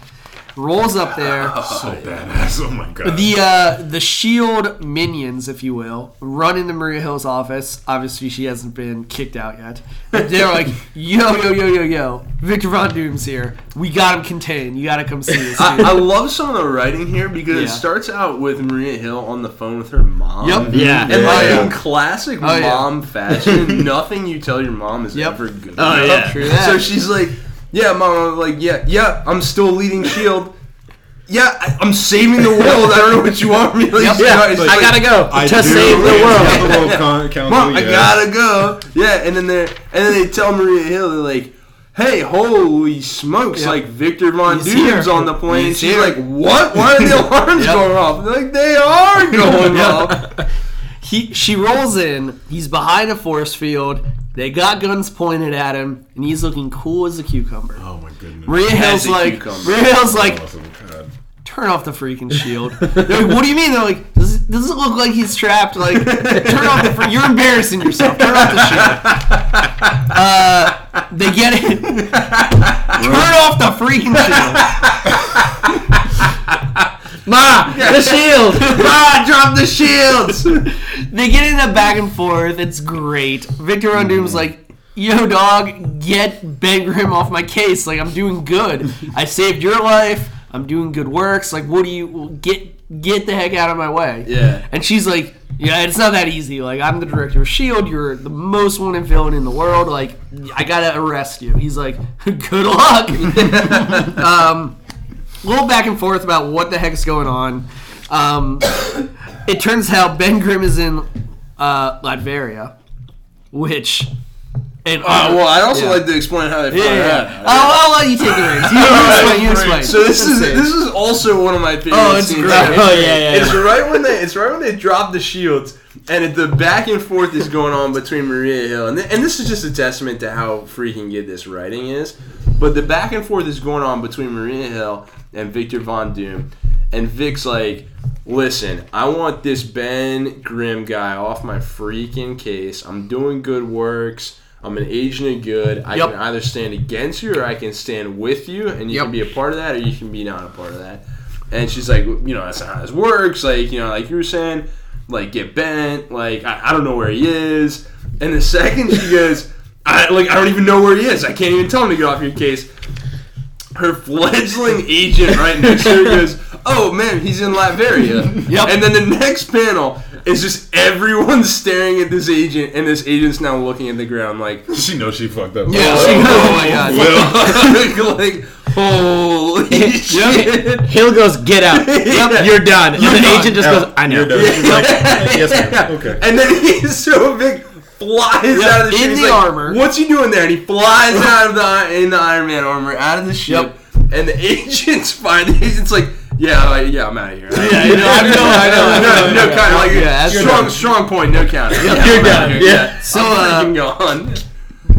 Rolls up there. so badass. Oh my god. The uh, the Shield minions, if you will, run into Maria Hill's office. Obviously, she hasn't been kicked out yet. They're like, "Yo, yo, yo, yo, yo! Victor Von Doom's here. We got him contained. You got to come see us." I. I love some of the writing here because Yeah. it starts out with Maria Hill on the phone with her mom. Yep. Yeah. And like Oh, yeah. in classic Oh, yeah. mom fashion, nothing you tell your mom is Yep. ever good. Oh, enough. yeah. True that. So she's like, "Yeah, mom." I'm like, "Yeah, yeah, I'm still leading Shield. Yeah, I, I'm saving the world. I don't know what you want me to like, Yep. you know, Yeah, I like- gotta go I to do. save the world. the world con- council, Mom, I gotta go. Yeah, and then they and then they tell Maria Hill they're like, "Hey, holy smokes! Yep. Like Victor Von He's Doom's here. on the plane." He's She's here. like, "What? Why are the alarms Yep. going off?" They're like, "They are going Yep. off." He she rolls in. He's behind a force field. They got guns pointed at him, and he's looking cool as a cucumber. Oh my goodness. Maria Hill's like, cucumber. Maria Hill's like, Awesome. Turn off the freaking shield. They're like, what do you mean? They're like, does, it- does it look like he's trapped? Like, turn off the. Fre- you're embarrassing yourself. Turn off the shield. Uh, they get it. turn off the freaking shield. Ma, the shield. ah, drop the shields. They get in a back and forth. It's great. Victor Von Doom's like, yo, dog, get Ben Grimm off my case. Like, I'm doing good. I saved your life. I'm doing good works. Like, what do you get? Get the heck out of my way. Yeah. And she's like, yeah, it's not that easy. Like, I'm the director of Shield. You're the most wanted villain in the world. Like, I gotta arrest you. He's like, good luck. um, a little back and forth about what the heck's going on. Um, it turns out Ben Grimm is in uh, Latveria, which. And, Uh, well, I'd also Yeah. like to explain how they Yeah, find yeah, out. yeah. I'll, I'll let you take the reins. You, you explain. You explain. So this is Let's this is also one of my favorite. Oh, it's scenes. great. Oh yeah, yeah. It's yeah. right when they it's right when they drop the shields and it, the back and forth is going on between Maria Hill and th- and this is just a testament to how freaking good this writing is. But the back and forth is going on between Maria Hill and Victor Von Doom, and Vic's like, "Listen, I want this Ben Grimm guy off my freaking case. I'm doing good works." I'm an agent of good. I Yep. can either stand against you or I can stand with you, and you Yep. can be a part of that or you can be not a part of that. And she's like, you know, that's not how this works. Like, you know, like you were saying, like get bent. Like I, I don't know where he is. And the second she goes, I like I don't even know where he is. I can't even tell him to get off your case. Her fledgling agent right next to her goes, "Oh man, he's in Latveria." Yep. And then the next panel is just everyone staring at this agent, and this agent's now looking at the ground like, She knows she fucked up. Yeah, Oh, she goes, oh my god. Will. like, holy shit. Hill goes, get out. Yep. You're done. And the done. agent just Out. goes, I know. You're done. She's like, yes, ma'am. Okay. And then he's so big, flies out of the in the like, armor. What's he doing there? And he flies out of the in the Iron Man armor, out of the ship. And the agent's find The agent's like, yeah, like, yeah, I'm out of here. Yeah, you know, I know, I know, I know, no, I no, know. counter. Like, Yeah, strong, right. strong point. No counter. Yeah, you're I'm out of done. here, Yeah. So, I'm uh, freaking gone.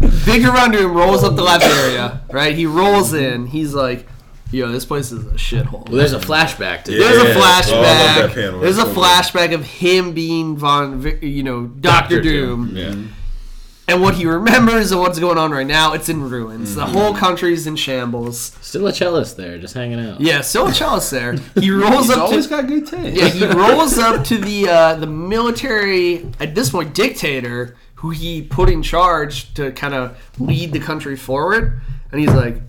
Victor Von rolls up the Latveria, right? He rolls in. He's like, yo, this place is a shithole. Well, there's a flashback to Yeah. There's a Oh, I love that flashback. panel. There's a It's so good. flashback of him being Von, you know, Doctor Doom, Yeah. and what he remembers and what's going on right now. It's in ruins. The whole country's in shambles. Still a cellist there, just hanging out. Yeah, still a chalice there. He rolls He's up always to. got good taste. Yeah, he rolls up to the uh, the military at this point dictator who he put in charge to kind of lead the country forward, and he's like,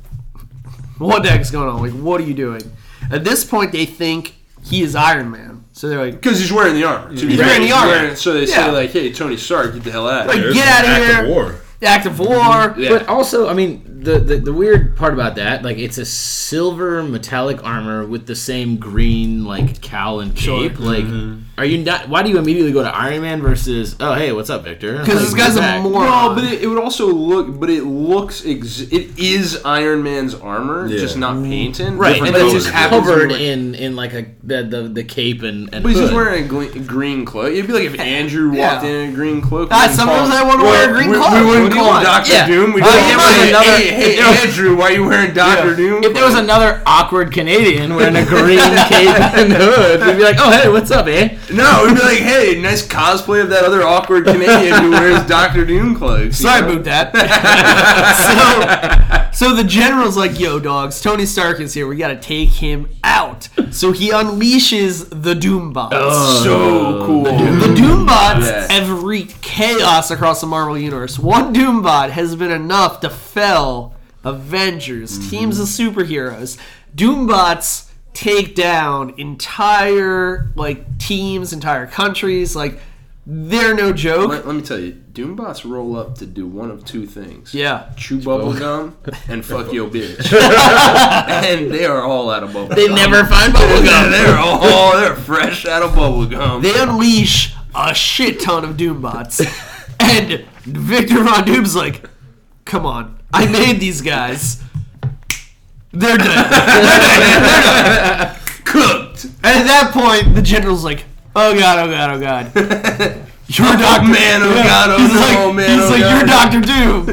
"What the heck's going on? Like, what are you doing?" At this point, they think he is Iron Man, so they're like, Because he's wearing the armor. To be He's fair, wearing the armor. wearing- so they say like, "Hey, Tony Stark, get the hell out of Like, here." There's Get an outta act of here. War. "Act of war." Yeah. But also, I mean, the, the the weird part about that, like it's a silver metallic armor with the same green like cowl and cape. Like, mm-hmm. Are you not? Why do you immediately go to Iron Man versus? Oh, hey, what's up, Victor? Because this Like, guy's a back. moron. No, but it, it would also look, but it looks, ex- it is Iron Man's armor, Yeah. just not painted. right, Different and it's just happens to be covered like- in in like a the the, the cape and and. But he's just wearing a gle- green cloak. It'd be like if Andrew walked Yeah. in in a green cloak. Ah, sometimes call- I wanna wear a green we, cloak. We wouldn't What do you call him? Doctor Yeah. Doom. We'd Uh, be if like, there was hey, another- hey, hey, if there was- Andrew, why are you wearing Doctor Doom? If there was another awkward Canadian wearing a green cape and hood, we'd be like, "Oh, hey, what's up, eh?" No, we'd be like, hey, nice cosplay of that other awkward Canadian who wears Doctor Doom clothes. Sorry know? about that. so, so the general's like, "Yo, dogs, Tony Stark is here. We got to take him out." So he unleashes the Doombots. Oh, so cool. The Doombots Yeah. have wreaked chaos across the Marvel universe. One Doombot has been enough to fell Avengers, teams of superheroes. Doombots take down entire like teams, entire countries. Like they're no joke. Let, let me tell you, Doombots roll up to do one of two things. Yeah. Chew bubble gum and fuck your bitch. and they are all out of bubble They gum. never find bubble gum. They're all they're fresh out of bubble gum. They unleash a shit ton of Doombots. and Victor Von Doom's like, come on, I made these guys. They're dead. cooked. And at that point, the general's like, oh god, oh god, oh god. You're Oh Doctor man, oh god, oh He's no, like, man, he's oh like god. you're Doctor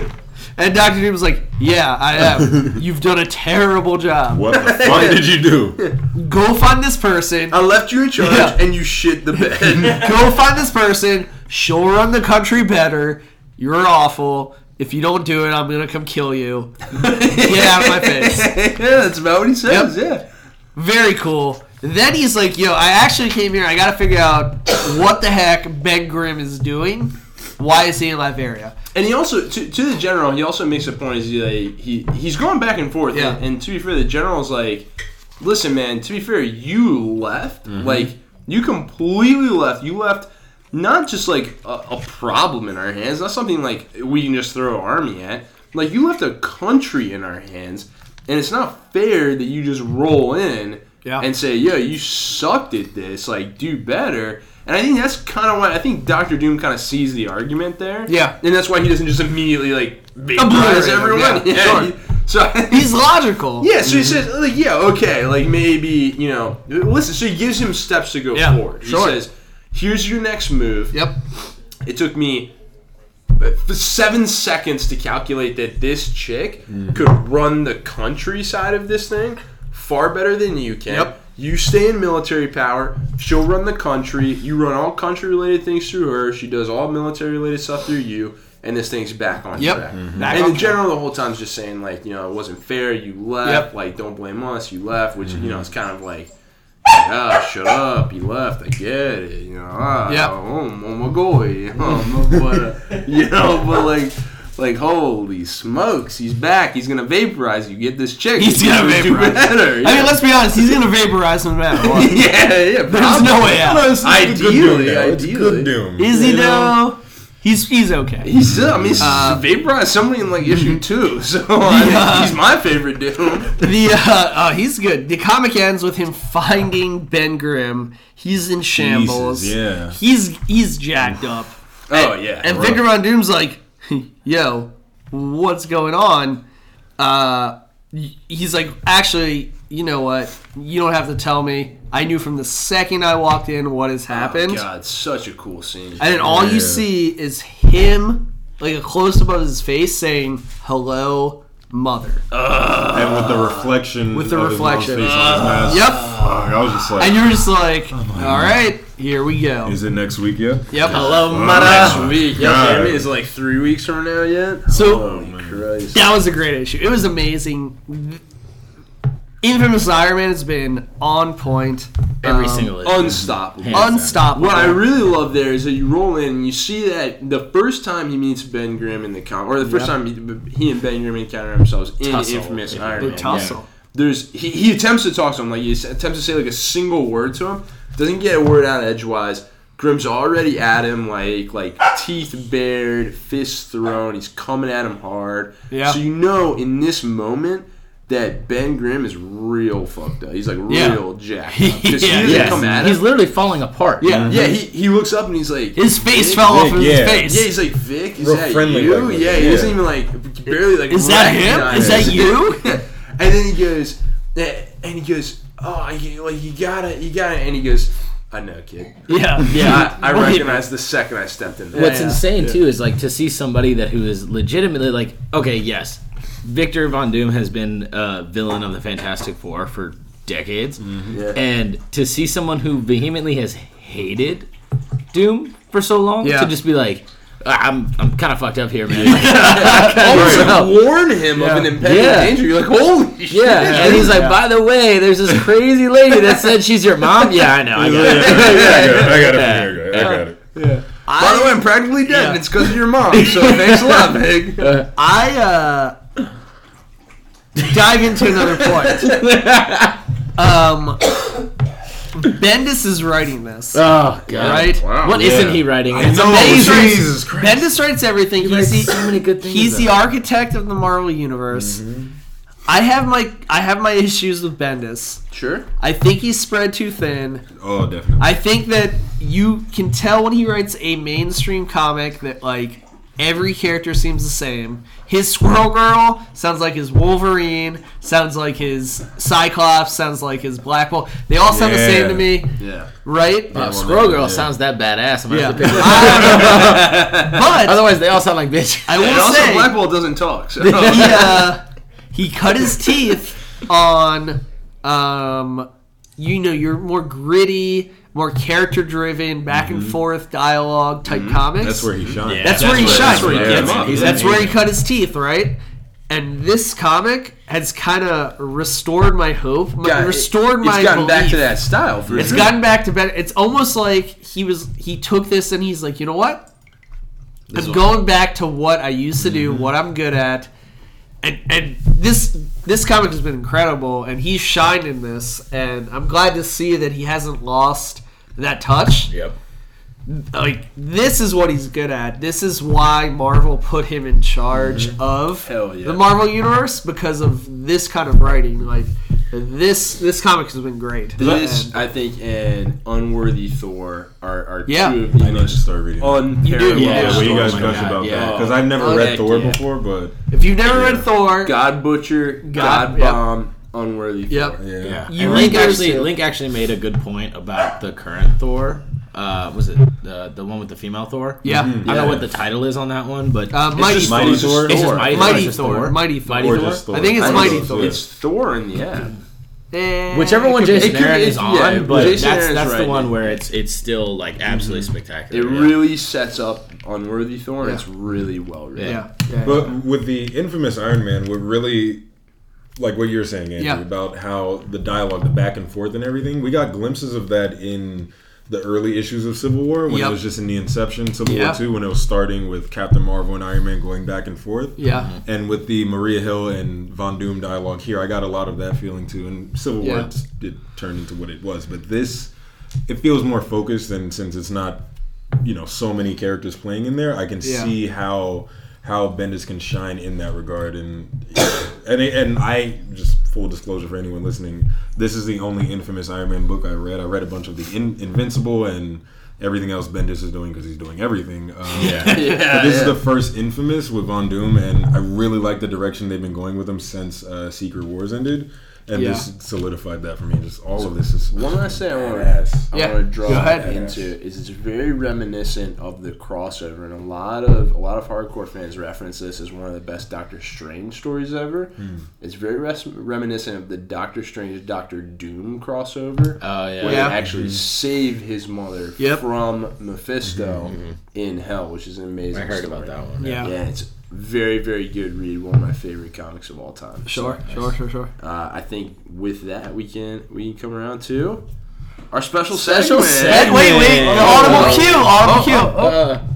Doom. And Doctor Doom's like, yeah, I am. You've done a terrible job. What the fuck did you do? Go find this person. I left you in charge Yeah. and you shit the bed. Go find this person. She'll run the country better. You're awful. If you don't do it, I'm gonna come kill you. Get out of my face. yeah, that's about what he says. Yeah. Very cool. Then he's like, "Yo, I actually came here. I gotta figure out what the heck Ben Grimm is doing. Why is he in Latveria? And he also, to, to the general, he also makes a point. Is he, like, he he's going back and forth. Yeah. And, and to be fair, the general's like, listen, man. To be fair, you left. Mm-hmm. Like you completely left. You left. Not just like a, a problem in our hands. Not something like we can just throw an army at. Like you left a country in our hands, and it's not fair that you just roll in Yeah. and say, "Yo, you sucked at this. Like, do better." And I think that's kind of why I think Doctor Doom kind of sees the argument there. Yeah. and that's why he doesn't just immediately like Obliterate everyone. yeah, sure. so He's logical. yeah, so he mm-hmm. says like, yeah, okay, like maybe you know, listen. So he gives him steps to go Yeah, forward. He sure. says, "Here's your next move." Yep. It took me for seven seconds to calculate that this chick hmm. could run the countryside of this thing far better than you can. Yep. You stay in military power. She'll run the country. You run all country related things through her. She does all military related stuff through you. And this thing's back on Yep. track. Mm-hmm. Back and on the general the whole time is just saying like, you know, it wasn't fair. You left. Yep. Like, don't blame us. You left. Which you know mm-hmm. it's kind of like, ah, shut up. You left. I get it. You know, ah, Yep. oh, oh my boy. Um, but uh, you know, but like. Like holy smokes, he's back. He's gonna vaporize you. Get this chick. He's gonna do vaporize. better. I mean, let's be honest. He's gonna vaporize him no matter what. yeah, yeah. There's no way out. No, it's- it's good Ideally, It's ideally. good Doom. Is he You though? He's he's okay. He's still. I mean, he's Uh, vaporized somebody in like issue two, so I mean, uh, he's my favorite dude. The uh, uh, he's good. The comic ends with him finding Ben Grimm. He's in shambles. Jesus, yeah. He's he's jacked up. Oh yeah. And rough. Victor Von Doom's like, "Yo, what's going on?" Uh, he's like, "Actually, you know what? You don't have to tell me. I knew from the second I walked in what has oh, happened." Oh, God, such a cool scene. And then all you see is him, like a close up of his face, saying, "Hello, mother." and with the reflection, With the of his mom's reflection. face on his mask. Yep. Fuck, I was just like, And you're just like, oh all right, here we go. is it next week yet? Yep. Hello, Fuck. mother. Next week. Yeah, God. I mean, it's like three weeks from now yet. So oh, Holy Christ. that was a great issue. It was amazing. Infamous Iron Man has been on point. Every Um, single issue. Unstoppable. Hands down. unstoppable. What I really love there is that you roll in and you see that the first time he meets Ben Grimm in the comic, or the first Yeah. time he, he and Ben Grimm encounter themselves in Tussle. Infamous Yeah. Iron They Man. tussle. There's he, he attempts to talk to him, like he attempts to say like a single word to him, doesn't get a word out edgewise, Grimm's already at him, like like teeth bared, fists thrown. He's coming at him hard. Yeah. So you know in this moment that Ben Grimm is real fucked up. He's like Yeah. real jacked up. 'Cause Yeah, doesn't yes. come at He's literally falling apart. Yeah. Yeah, he, he looks up and he's like His face Vic? fell off Vic, of yeah. his face. Yeah, he's like Vic. Is Real that friendly you? like that. yeah, he Yeah. doesn't even like barely like. Is that him? Is that you? and then he goes, eh, and he goes, oh, like you gotta, you gotta, and he goes, I know, kid. yeah, Yeah, yeah. I, I recognize the second I stepped in there. What's yeah. insane too is like to see somebody that who is legitimately like, okay, yes, Victor Von Doom has been a villain of the Fantastic Four for decades, Yeah. and to see someone who vehemently has hated Doom for so long Yeah. to just be like, "Ah, I'm I'm kind of fucked up here, man. Also, So- warn him Yeah. of an impending Yeah. danger. You're like, holy shit. yeah, and he's like, Yeah. by the way, there's this crazy lady that said she's your mom. Yeah, I know. I got it. I got it. I got it. Yeah. from here, guy. I got it. By the way, I'm practically dead, Yeah. and it's because of your mom. So thanks a lot, Big. I uh dive into another point. Um, Bendis is writing this, Oh god. right? Wow. What Yeah. not he writing? I It's know, amazing. Jesus Christ. Bendis writes everything. writes He's the, so many good things, He's the though. architect of the Marvel universe. I have my I have my issues with Bendis. Sure. I think he's spread too thin. Oh, definitely. I think that you can tell when he writes a mainstream comic that like every character seems the same. His Squirrel Girl sounds like his Wolverine, sounds like his Cyclops, sounds like his Black Bolt. They all sound the same to me, Yeah. right? Oh, well, Squirrel Girl yeah. sounds that badass. I'm Yeah. have to pick I but Otherwise, they all sound like bitches. I will And also, say Black Bolt doesn't talk. So. he uh, he cut his teeth on um you know your more gritty, more character driven, back and forth dialogue type comics. That's where he shines. Yeah. That's That's where he where- shines. that's where he Yeah, gets it. He's that's where he cut his teeth, right? And this comic has kind of restored my hope, my, Got- restored it's my gotten back to belief. that style. For It's sure. gotten back to better. It's almost like he was he took this and he's like, you know what? I'm going back to what I used to do, Mm-hmm. what I'm good at, and and this this comic has been incredible, and he's shined in this, and I'm glad to see that he hasn't lost that touch. Yep. Like this is what he's good at. This is why Marvel put him in charge of Mm-hmm. Hell yeah. the Marvel universe because of this kind of writing. Like this this comic has been great. This, And- I think, and Unworthy Thor are, are Yeah. two of the I need to start reading. unparalleled. You do, yeah, yeah. what you Oh guys my gush God, about yeah. that? Because I've never Oh, read heck Thor yeah. before, but if you've never read Thor, God Butcher, God, God- yep. Bomb, Unworthy Yep. Thor. yeah. Yeah. You and Link actually two. Link actually made a good point about the current Thor. Uh, was it the the one with the female Thor? yeah, I don't know what the title is on that one, but Uh, it's Mighty just- Mighty it's just Thor? It's just Thor. Mighty, Mighty it's just Thor, Mighty Thor. Mighty Thor. just Thor. I think it's I Mighty think Thor. It's Thor in the end. Eh, Whichever one it could be. Jason could- Aaron it- is on, yeah, but Jason that's Aaron's that's the right. one where it's it's still like absolutely spectacular. It yeah. really sets up Unworthy Thor, Yeah. it's really well written. Yeah, yeah. But with the infamous Iron Man, what really, like what you're saying, Andrew, Yeah. about how the dialogue, the back and forth, and everything, we got glimpses of that in the early issues of Civil War when Yep. it was just in the inception, Civil Yeah. War Two, when it was starting with Captain Marvel and Iron Man going back and forth. yeah. Mm-hmm. And with the Maria Hill and Von Doom dialogue here, I got a lot of that feeling too. And Civil War Yeah. it's- it turned into what it was, but this it feels more focused, and since it's not you know so many characters playing in there, I can Yeah. see how how Bendis can shine in that regard. And and and I just full disclosure for anyone listening, this is the only infamous Iron Man book I read. I read a bunch of the in, Invincible and. Everything else Bendis is doing because he's doing everything. Um, Yeah. Yeah, this is the first Infamous with Von Doom, and I really like the direction they've been going with him since uh, Secret Wars ended, and Yeah. this solidified that for me. Just all of this is One last thing I want badass. to I Yeah, want to draw go ahead. into is it's very reminiscent of the crossover, and a lot of a lot of hardcore fans reference this as one of the best Doctor Strange stories ever. Hmm. It's very res- reminiscent of the Doctor Strange Doctor Doom crossover. Oh yeah. where Yeah. they actually save his mother Yep. from Mephisto in Hell, which is an amazing. I heard story. about that one. Yeah. Yeah, it's very very good read. One of my favorite comics of all time. Sure, So, sure, sure, sure. Uh, I think with that we can we can come around to our special Special segment. segment. Wait, wait, wait. Oh, The audible oh, cue, audible cue.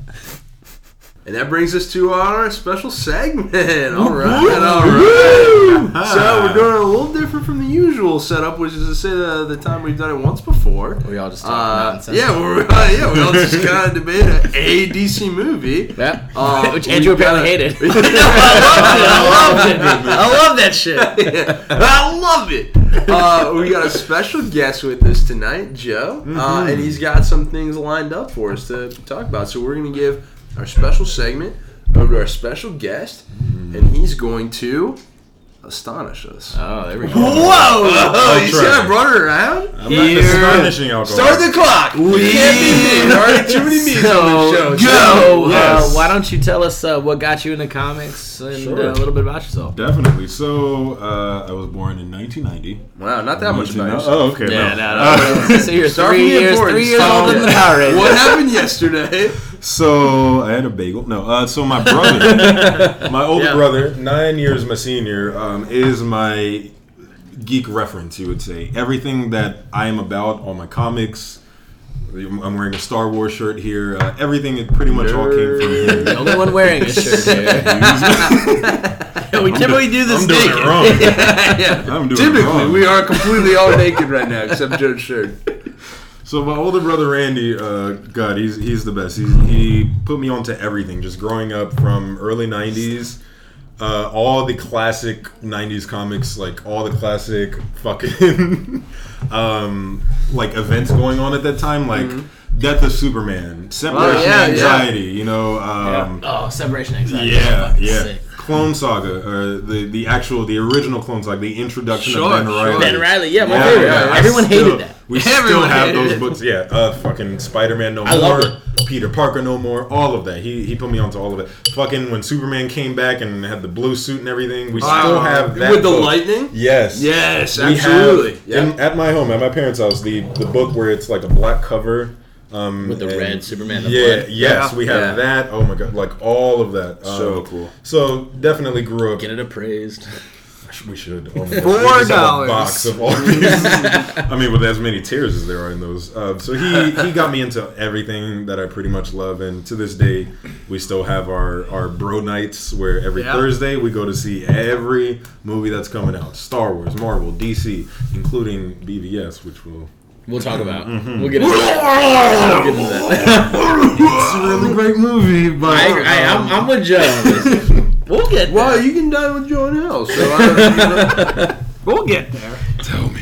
Uh, And that brings us to our special segment. All right, all right. So we're doing it a little different from the usual setup, which is to say the, the time we've done it once before. We all just talk Uh, nonsense. yeah, we're, uh, yeah, we all just kind of debate a DC movie. Yeah. Uh, Which we Andrew gotta- apparently hated. I loved it. I love that shit. I love it. Uh, we got a special guest with us tonight, Joe, uh, and he's got some things lined up for us to talk about. So we're going to give our special segment over to our special guest, and he's going to astonish us. Oh, there we go. Whoa! I'll you try. see I brought it around? I'm not astonishing alcohol. Start the clock. We can't be me. There already too many me's on this show. So, Joe, uh, Yes. why don't you tell us uh, what got you into comics and Sure. uh, a little bit about yourself? Definitely. So uh, I was born in 1990. Wow, not that much about yourself. Oh, okay. Yeah, no. no, no. so you're Start three the years, important three years stuff. older than the Power Rangers. What happened yesterday? So I had a bagel. No, uh, so my brother, my older Yeah. brother, nine years my senior, um, is my geek reference. You would say everything that I am about, all my comics. I'm wearing a Star Wars shirt here. Uh, everything, it pretty much all came from him. The only one wearing a shirt here. we typically do this I'm doing naked. it wrong. yeah. I'm doing it Typically, wrong. we are completely all naked right now, except Joe's shirt. So my older brother Randy, uh, God, he's he's the best. He's, he put me onto everything, just growing up from early '90s, uh, all the classic '90s comics, like all the classic fucking um, like events going on at that time, like Death of Superman, Separation Mm-hmm. yeah, yeah. Anxiety, you know. Um, Oh, separation anxiety. yeah, yeah. sick. Clone Saga, or the the actual the original Clone Saga, the introduction Sure, of Ben sure. Reilly. Ben Reilly, yeah, my Yeah, favorite. yeah, I Everyone still- hated that. We still Everyone have those it. books. Yeah, uh, fucking Spider-Man No I More, Peter Parker No More, all of that. He he put me onto all of it. Fucking when Superman came back and had the blue suit and everything, we still have that with the book. lightning. Yes. Yes, We absolutely. have Yeah. in, at my home, at my parents' house, the the book where it's like a black cover. Um, With the and- red Superman, the yeah, blood. yes, Yeah. we have Yeah. that. Oh my god, like all of that. So Um, cool. So definitely grew up. Get it appraised. We should. Oh my God. Four We just have a dollars. box of all these. I mean, with as many tears as there are in those. Uh, so he he got me into everything that I pretty much love, and to this day, we still have our our bro nights where every Yeah. Thursday we go to see every movie that's coming out: Star Wars, Marvel, DC, including BVS, which will. We'll talk about. Mm-hmm. We'll get into that. We'll get into that. It's a really great movie, but I, I, I'm, I'm with Joe. We'll get there. Well, you can dine with Joe in hell. So I, We'll get there. tell me.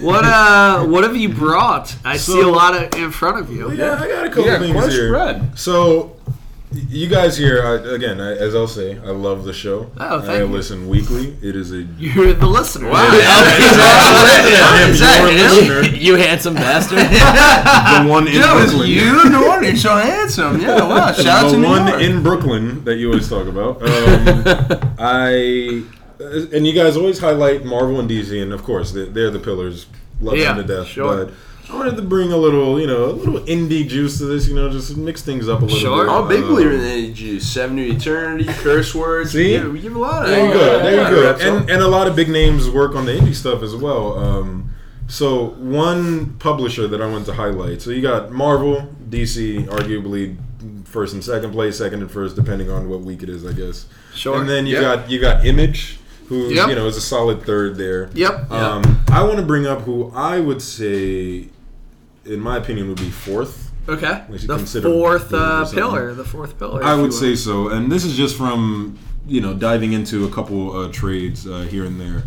What uh? What have you brought? I So- see a lot of in front of you. Yeah, I got a couple Yeah, things here. spread. So, y- you guys here, I, again, I, as I'll say, I love the show. Oh, thank I you. listen weekly. It is a You're the listener. Wow. I am Is that your him? listener, you handsome bastard. the one in Joe, it's Brooklyn. you? No wonder you're so handsome. Yeah, wow. Shout out to the one in Brooklyn that you always talk about. Um, I and you guys always highlight Marvel and DC, and of course they're, they're the pillars. Love Yeah, them to death. sure. But I wanted to bring a little, you know, a little indie juice to this. You know, just mix things up a little Sure. bit. I'm a big Um, believer in indie juice. Seven to eternity, curse words. See? we give, we give a lot of. There you go. There you go. And and a lot of big names work on the indie stuff as well. Um, so one publisher that I want to highlight. So you got Marvel, DC, arguably first and second place, second and first, depending on what week it is, I guess. Sure. And then you Yeah. got you got Image, who Yep. you know is a solid third there. Yep. Um, I want to bring up who I would say, in my opinion, would be fourth. Okay. The consider fourth uh, pillar. The fourth pillar. I would say so, and this is just from you know diving into a couple uh, trades uh, here and there.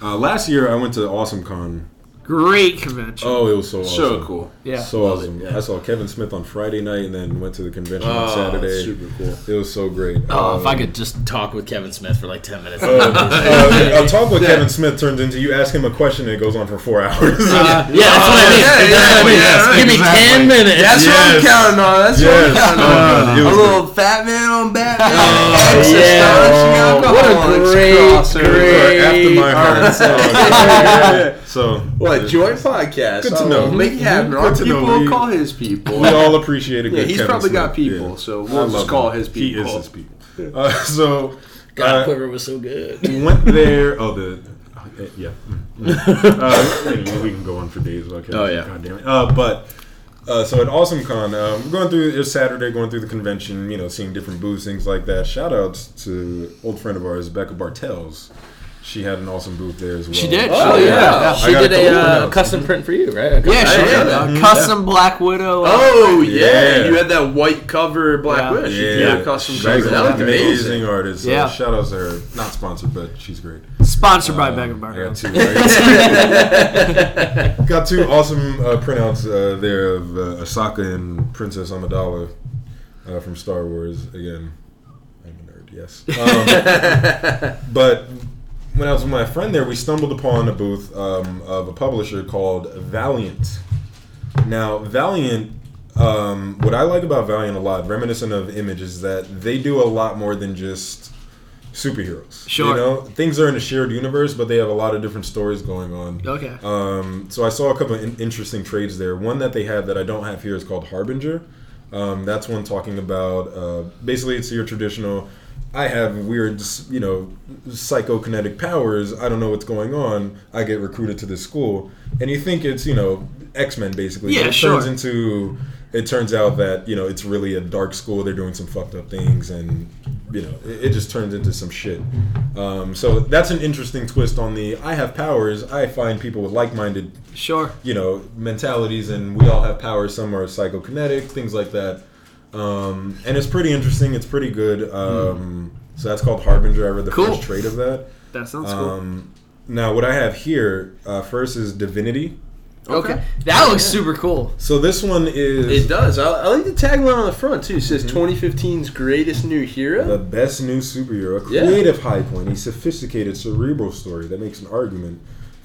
Uh, last year, I went to Awesome Con. Great convention. Oh, it was so awesome. So cool. Yeah. So Love awesome. it, yeah. I saw Kevin Smith on Friday night, and then went to the convention on Oh, Saturday. super cool. It was so great. Oh, if Um, I could just talk with Kevin Smith for like 10 minutes. uh, uh, a talk with Kevin Smith turns into you ask him a question and it goes on for four hours. yeah, that's what I mean. yeah, That's what I mean. yeah, Give me exactly. 10 minutes. That's what I'm counting on. That's Yes. what I'm counting on. Uh, a was little fat man on Batman. Oh, yeah. Oh, what a alcoholics great, crossover. great- after my heart. So What joint podcast? Good to Oh, know. Make it happen. Good Our to people will We- call his people. we all appreciate a good. Yeah, he's Kevin probably Smith. got people, Yeah. so we'll just call him. his He people. is his people. Uh, so God, uh, Quiver was so good. We went there. Oh, the uh, yeah. Mm, uh, we can go on for days. Okay. Oh, yeah. God damn it. Uh, but Uh, so at Awesome Con, um, we're going through it was Saturday, going through the convention, you know, seeing different booths, things like that. Shout outs to old friend of ours, Becca Bartels. She had an awesome booth there as well. She did. Oh She did. yeah, she got did a couple uh, custom print for you, right? Yeah, she I did. did. A Mhm. custom Black Widow. uh, Oh yeah. Yeah. you had that white cover Black Yeah. Widow. She Yeah, did a custom she's cover. an That looked amazing amazing. artist. So Yeah. shout outs to her. Not sponsored, but she's great. Sponsored by Um, Becca I Barker. got two. I got, got two awesome uh, printouts uh, there of uh, Ahsoka and Princess Amidala uh, from Star Wars. Again, I'm a nerd, yes. Um, but when I was with my friend there, we stumbled upon a booth um, of a publisher called Valiant. Now, Valiant, um, what I like about Valiant a lot, reminiscent of Image, is that they do a lot more than just superheroes. Sure. You know, things are in a shared universe, but they have a lot of different stories going on. Okay. Um, so I saw a couple of in- interesting trades there. One that they have that I don't have here is called Harbinger. Um, that's one talking about uh, basically it's your traditional. I have weird, you know, psychokinetic powers. I don't know what's going on. I get recruited to this school, and you think it's you know X Men basically. Yeah, but it sure. turns into. It turns out that you know it's really a dark school. They're doing some fucked up things, and you know it, it just turns into some shit. Um, so that's an interesting twist on the I have powers. I find people with like-minded Sure. you know mentalities and we all have powers some are psychokinetic things like that um, and it's pretty interesting it's pretty good um, so that's called harbinger i read the Cool. first trade of that That sounds cool. um, now what i have here uh, first is divinity Okay. That looks super cool. so this one is It does. I, I like the tagline on the front too. It says 2015's greatest new hero. the best new superhero a Yeah. creative high point a sophisticated cerebral story that makes an argument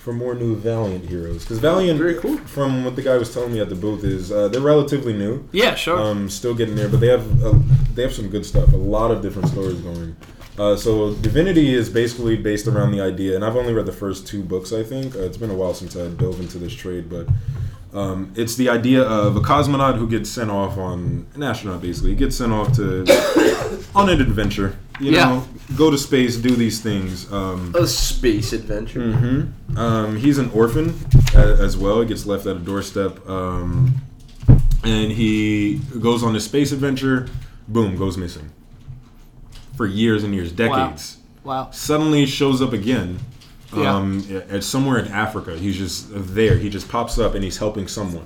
for more new valiant heroes because valiant Very cool. from what the guy was telling me at the booth is uh, they're relatively new Yeah, sure. um, still getting there, but they have uh, they have some good stuff. A lot of different stories going. Uh, so Divinity is basically based around the idea, and I've only read the first two books. I think uh, it's been a while since I dove into this trade, but um, it's the idea of a cosmonaut who gets sent off on an astronaut. Basically, he gets sent off to on an adventure. You Yeah. know, go to space, do these things. Um, A space adventure. hmm Um, he's an orphan a- as well. He gets left at a doorstep, um, and he goes on this space adventure. Boom, goes missing for years and years, decades. wow. Suddenly shows up again. Yeah. Um, at somewhere in Africa, he's just there. He just pops up and he's helping someone.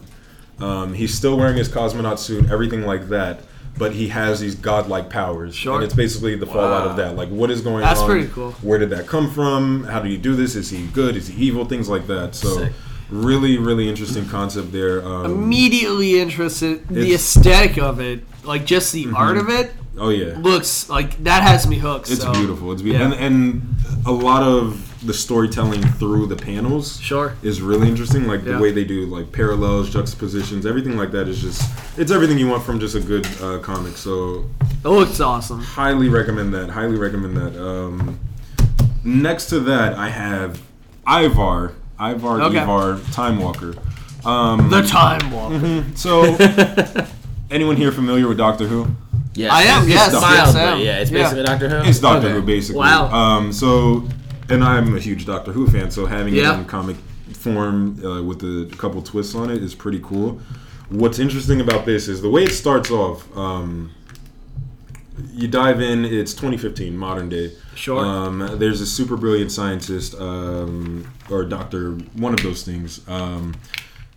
Um, he's still wearing his cosmonaut suit, everything like that, but he has these godlike powers. Sure. And it's basically the fallout Wow. of that. Like, what is going That's on? That's pretty cool. Where did that come from? How do you do this? Is he good? Is he evil? Things like that. So, Sick. really, really interesting concept there. Um, Immediately interested. The aesthetic of it, like just the art of it, oh yeah, looks like that has me hooked. it's so, beautiful. It's beautiful, yeah. and, and a lot of the storytelling through the panels Sure. is really interesting. Like Yeah. the way they do like parallels, juxtapositions, everything like that is just it's everything you want from just a good uh, comic. So It looks awesome. highly recommend that. Highly recommend that. Um, next to that, I have Ivar. Ivar Okay. Ivar Time Walker. Um, The Time Walker. mhm. So, anyone here familiar with Doctor Who? Yes. I am, yes, It's yes, I am. yeah, it's Yeah. basically Doctor Who. It's Doctor Okay. Who, basically. Wow. Um, so, and I'm a huge Doctor Who fan, so having Yeah. it in comic form uh, with a couple twists on it is pretty cool. What's interesting about this is the way it starts off. Um, you dive in. It's 2015, modern day. Sure. Um, there's a super brilliant scientist, um, or doctor, one of those things. Um,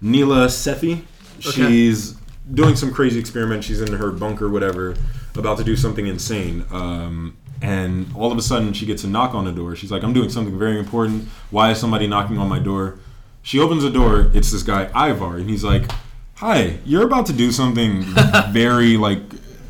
Neela Sethi. She's doing some crazy experiment. She's in her bunker, whatever, about to do something insane. Um, and all of a sudden, she gets a knock on the door. She's like, "I'm doing something very important. Why is somebody knocking on my door?" She opens the door. It's this guy Ivar, and he's like, "Hi, you're about to do something very like."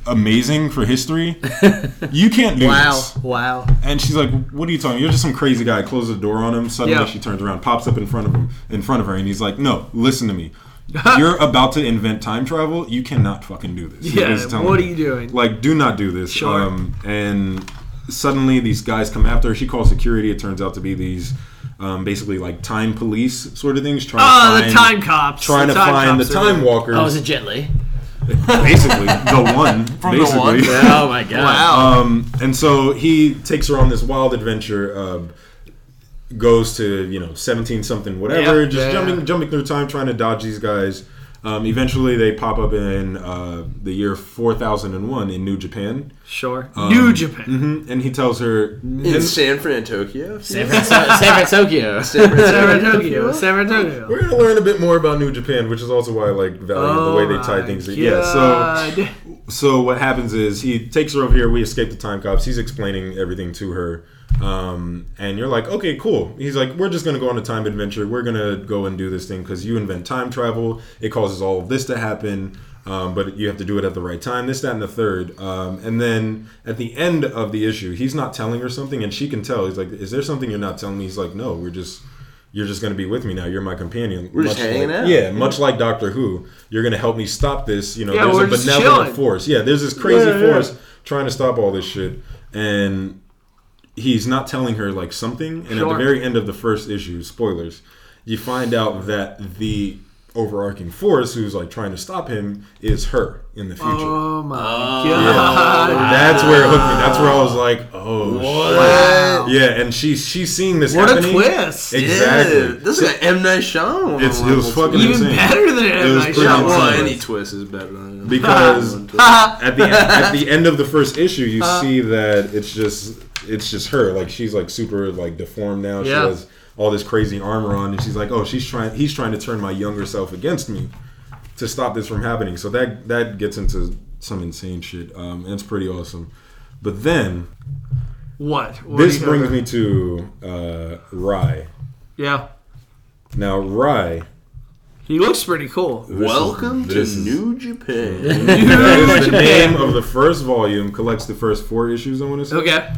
Amazing for history. You can't do Wow. this. Wow. Wow. And she's like, "What are you talking? You're just some crazy guy." Closes the door on him. Suddenly, Yeah. she turns around, pops up in front of him, in front of her, and he's like, "No, listen to me. You're about to invent time travel. You cannot fucking do this." Yeah, what are you doing? Like, do not do this. Sure. Um, and suddenly, these guys come after her. She calls security. It turns out to be these, um, basically like time police sort of things, trying Oh, to the find, time cops. trying The to time find the cops are- time walkers. Oh, is it Jet Li? basically the one. From the one? basically. Oh my god. Wow. Um, and so he takes her on this wild adventure. Goes to you know seventeen something whatever, Yeah, just yeah, jumping jumping through time, trying to dodge these guys. Um, eventually, they pop up in uh, the year 4001 in New Japan. Sure. Um, New Japan. hmm And he tells her, In and San Fran, Tokyo. San Francisco. San Fran, Tokyo. San Fran, Tokyo. San Antonio. we're gonna learn a bit more about New Japan, which is also why I like value the way they tie things. in. Yeah, so so what happens is he takes her over here. We escape the time cops. He's explaining everything to her, um, and you're like, okay, cool. He's like, we're just gonna go on a time adventure. We're gonna go and do this thing because you invent time travel. It causes all of this to happen. Um, but you have to do it at the right time. This, that, and the third. Um, and then at the end of the issue, he's not telling her something, and she can tell. He's like, "Is there something you're not telling me?" He's like, "No, we're just." You're just going to be with me now. You're my companion. We're just Much hanging like- out. Yeah, much like Doctor Who. You're going to help me stop this. You know, Yeah, there's we're a just benevolent chilling. force. Yeah, there's this crazy Yeah, yeah. force trying to stop all this shit, and he's not telling her like something. And at the very end of the first issue, spoilers, you find out that the overarching force who's like trying to stop him is her in the future. Oh my Oh. god. That's where it hooked me. That's where I was like, oh Wow. shit. Yeah, and she's she's seeing this What a twist. Exactly. Yeah, this is an M Night Shyamalan. It's- it was fucking Even insane. better than It M Night pretty Shyamalan. well, insane. any twist is better than Because at the at the end of the first issue, you Uh. see that it's just it's just her. Like she's like super like deformed now. She has all this crazy armor on, and she's like, oh, she's trying. He's trying to turn my younger self against me to stop this from happening. So that that gets into some insane shit. Um, and it's pretty awesome. But then What? What this brings me to uh, Rai. Yeah. Now Rai. He looks pretty cool. Welcome this to is- New Japan. That is the name of the first volume. Collects the first four issues. I want to say. Okay.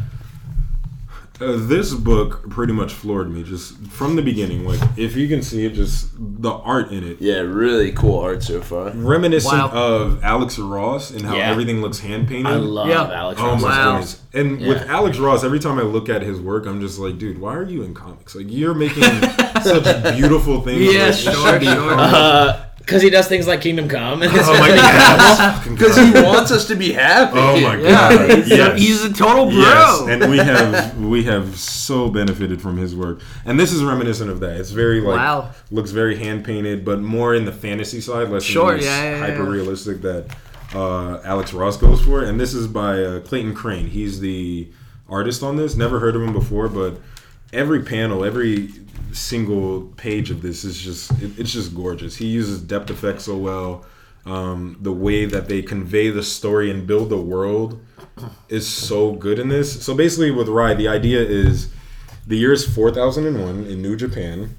Uh, this book pretty much floored me just from the beginning. Like, if you can see it, just the art in it, yeah, really cool art so far. reminiscent Wow. of Alex Ross and how Yeah. everything looks hand painted. I love Yeah. Alex Oh Ross. my Wow. goodness! And with Alex Ross, every time I look at his work, I'm just like, dude, why are you in comics? Like, you're making such beautiful things. Yeah, like, sure, should be sure. Uh, Because he does things like Kingdom Come. And Oh my god! Because he wants us to be happy. Oh my Yeah. god! He's, Yes. a, he's a total bro. Yes, and we have we have so benefited from his work, and this is reminiscent of that. It's very like Wow. looks very hand painted, but more in the fantasy side, less Sure, in the yeah, yeah, yeah. hyper realistic that uh, Alex Ross goes for. And this is by uh, Clayton Crain. He's the artist on this. Never heard of him before, but every panel, every single page of this is just it, it's just gorgeous. He uses depth effects so well. Um, the way that they convey the story and build the world is so good in this. So basically, with Rai, the idea is the year is 4001 in New Japan,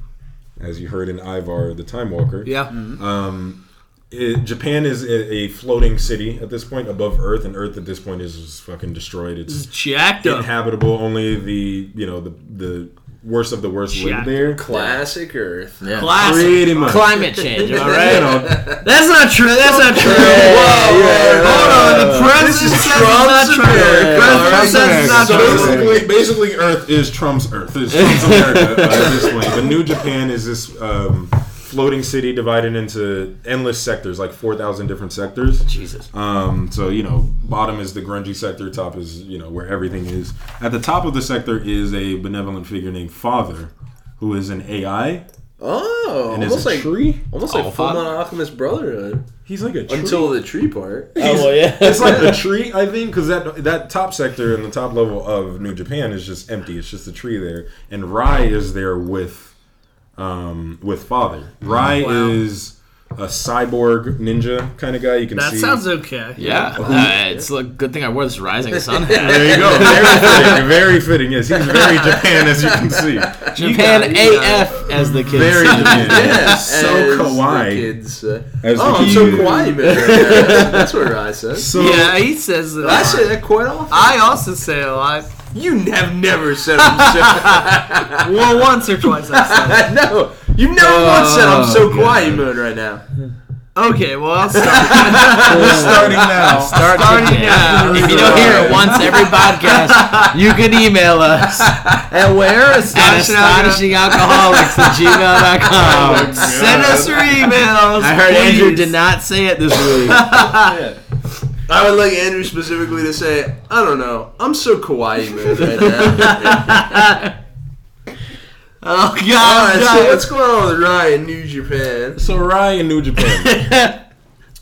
as you heard in Ivar the Time Walker. Yeah. Um, it, Japan is a, a floating city at this point above Earth, and Earth at this point is just fucking destroyed. It's It's jacked up. inhabitable. Only the you know the the worst of the worst live there. Classic Earth. Yeah. Classic. Pretty much. Climate change, am I You know, That's not true. That's not true. yeah, Hold on. The This president says Trump's not true. America. The president Trump's says it's not true. So basically, basically, Earth is Trump's Earth. It's Trump's America at this point. The New Japan is this um, floating city divided into endless sectors, like four thousand different sectors. Jesus. Um, so you know, bottom is the grungy sector, top is you know where everything is. At the top of the sector is a benevolent figure named Father, who is an AI Oh, and is almost a like tree. almost Oh, like Full Father. Metal Alchemist Brotherhood He's like a tree. until the tree part. Oh, well, yeah. it's like a tree, I think, because that that top sector and the top level of New Japan is just empty. It's just a tree there, and Rai is there with, um, with Father. Rai Wow. is a cyborg ninja kind of guy. You can see. That see. sounds okay. Yeah. Uh, it's a good thing I wore this Rising Sun hat. there you go. Very fitting. Very fitting. Yes, he's very Japan, as you can see. Japan got it, you AF, as the kids Very say. Japan. Yeah, so as the kids. Uh, As the oh, I'm so kids. kawaii, man. That's what I said. So Yeah, he says it. a I lot. say that quite often. I also say it a lot. You have never said I'm so. Well, once or twice I said. no, you've never once said I'm so kawaii mode right now. Okay, well I'll start. we're starting now. Start Starting now. now. If you don't hear it once every podcast, you can email us and where at astonishing alcoholics. astonishingalcoholics at gmail.com. Oh, Send us your emails. I heard Andrew did not say it this week. I would like Andrew specifically to say, I don't know, I'm so kawaii mode right now. Oh All God! right, no. so what's going on with Ryan, New Japan? So Ryan New Japan.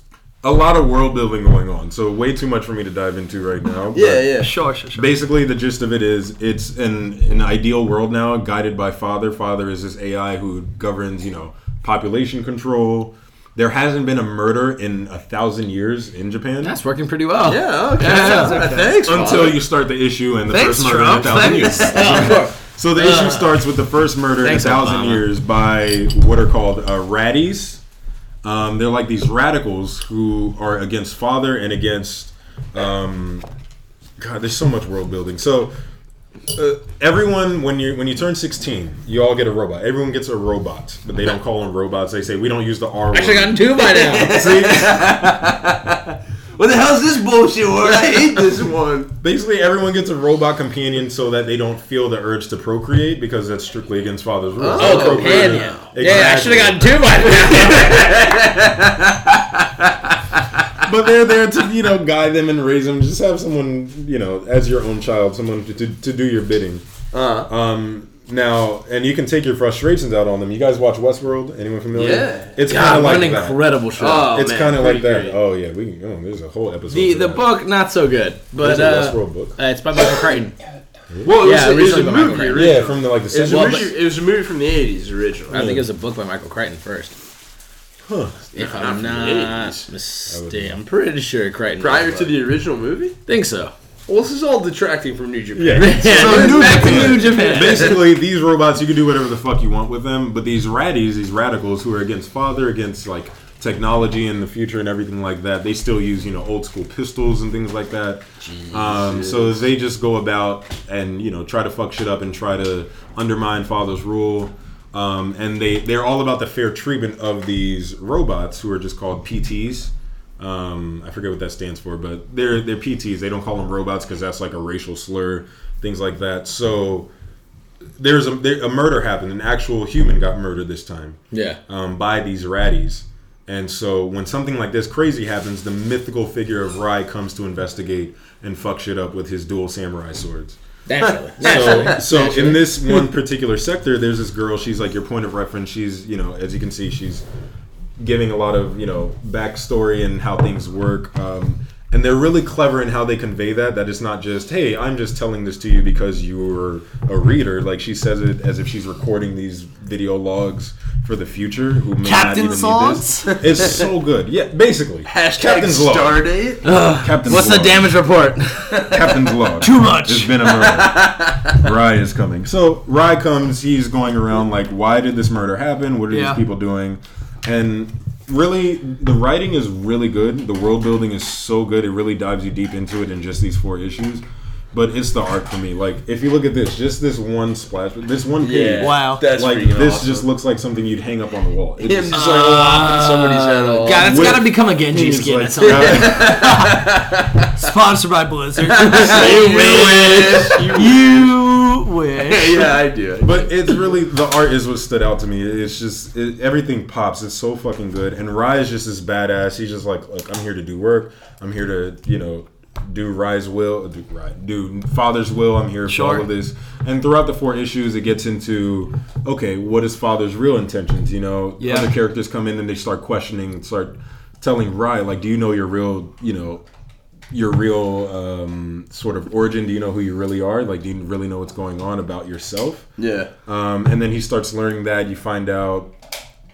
a lot of world building going on. So way too much for me to dive into right now. Yeah, yeah. Sure, sure, sure. Basically, the gist of it is it's an an ideal world now, guided by Father. Father is this AI who governs, you know, population control. There hasn't been a murder in a thousand years in Japan. That's working pretty well. Yeah, okay. Yeah, okay. Thanks, until Father. you start the issue and the Thanks, first murder Trump. in a thousand years. So the issue starts with the first murder in a thousand Obama. years by what are called uh, raddies. Um, they're like these radicals who are against father and against. Um, God, there's so much world building. So uh, everyone, when you when you turn 16, you all get a robot. Everyone gets a robot, but they don't call them robots. They say we don't use the R word. Actually, gotten two by now. See? What the hell's this bullshit word? I hate this one. Basically, everyone gets a robot companion so that they don't feel the urge to procreate because that's strictly against father's rules. Oh, Procreate. companion. Exactly. Yeah, I should have gotten two by now. But they're there to you know guide them and raise them. Just have someone you know as your own child, someone to, to, to do your bidding. Uh, Um, now, and you can take your frustrations out on them. You guys watch Westworld? Anyone familiar? Yeah. it's kind of like an that. incredible show. Oh, it's man, kind of like that. great. Oh yeah, we. Oh, there's a whole episode. the the that. book not so good, but There's a uh, Westworld book. uh, it's by Michael Crichton. well, it was, Yeah, a, it was a originally by Michael movie. Crichton. Originally. Yeah, from the like the It was, Well, movie, it was a movie from the 80s originally. I think it was a book by Michael Crichton first. Huh. If Not I'm not mistaken, I'm pretty sure Crichton. Prior to the original movie? think so. Well, this is all detracting from New Japan. Yeah. Yeah, New back to Japan. New Japan. Basically, these robots, you can do whatever the fuck you want with them. But these raddies, these radicals who are against father, against like technology and the future and everything like that, they still use you know old school pistols and things like that. Um, so they just go about and you know try to fuck shit up and try to undermine father's rule. Um, and they they're all about the fair treatment of these robots who are just called PTs. Um, I forget what that stands for, but they're they're PTs. They don't call them robots because that's like a racial slur, things like that. So there's a there, a murder happened. An actual human got murdered this time Yeah. um, by these raddies. And so when something like this crazy happens, the mythical figure of Rai comes to investigate and fuck shit up with his dual samurai swords. Naturally. So, so Naturally. in this one particular sector, there's this girl. She's like your point of reference. She's, you know, as you can see, she's giving a lot of, you know, backstory and how things work. Um, and they're really clever in how they convey that. That it's not just, hey, I'm just telling this to you because you're a reader. Like she says it as if she's recording these video logs for the future. Who may Captain not even Songs? need this. It's so good. Yeah, basically. Hashtag Captain's log. Stardate. Captain's What's the damage report? Captain's log. Too much. There's been a murder. Rai is coming. So Rai comes. He's going around like, why did this murder happen? What are Yeah. these people doing? And really, the writing is really good. The world building is so good. It really dives you deep into it in just these four issues. But it's the art for me. Like, if you look at this, just this one splash, this one page. Yeah. Wow. That's like this awesome. just looks like something you'd hang up on the wall. it's Him just- just like lopping somebody's uh, head off. God, that's With- got to become a Genji skin like- at some point. Sponsored by Blizzard. You wish. You you wish. yeah, I do. But it's really the art is what stood out to me. It's just it, everything pops. It's so fucking good. And Rai is just this badass. He's just like, look, I'm here to do work. I'm here to you know do Rai's will, do Rai, do Father's will. I'm here for all of this. And throughout the four issues, it gets into okay, what is Father's real intentions? You know, Yeah. other characters come in and they start questioning, start telling Rai like, do you know your real, you know, your real um, sort of origin? Do you know who you really are? Like, do you really know what's going on about yourself? Yeah. Um, and then he starts learning that. You find out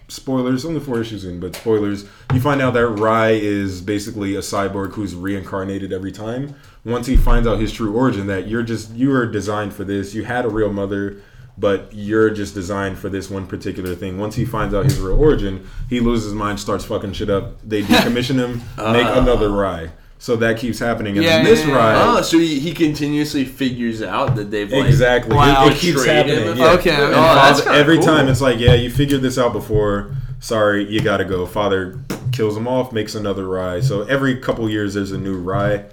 spoilers, only four issues in, but spoilers. You find out that Rai is basically a cyborg who's reincarnated every time. Once he finds out his true origin, that you're just you are designed for this. You had a real mother, but you're just designed for this one particular thing. Once he finds out his real origin, he loses his mind, starts fucking shit up. They decommission him, make another Rai. So that keeps happening. And Yeah, then this yeah, yeah. Oh, so he, he continuously figures out that they've like Exactly. Wow. It, it keeps happening. Yeah. Okay, And okay. Oh, that's father- kinda every cool. time it's like, yeah, you figured this out before. Sorry, you gotta go. Father kills him off, makes another Rai. So every couple years, there's a new Rai.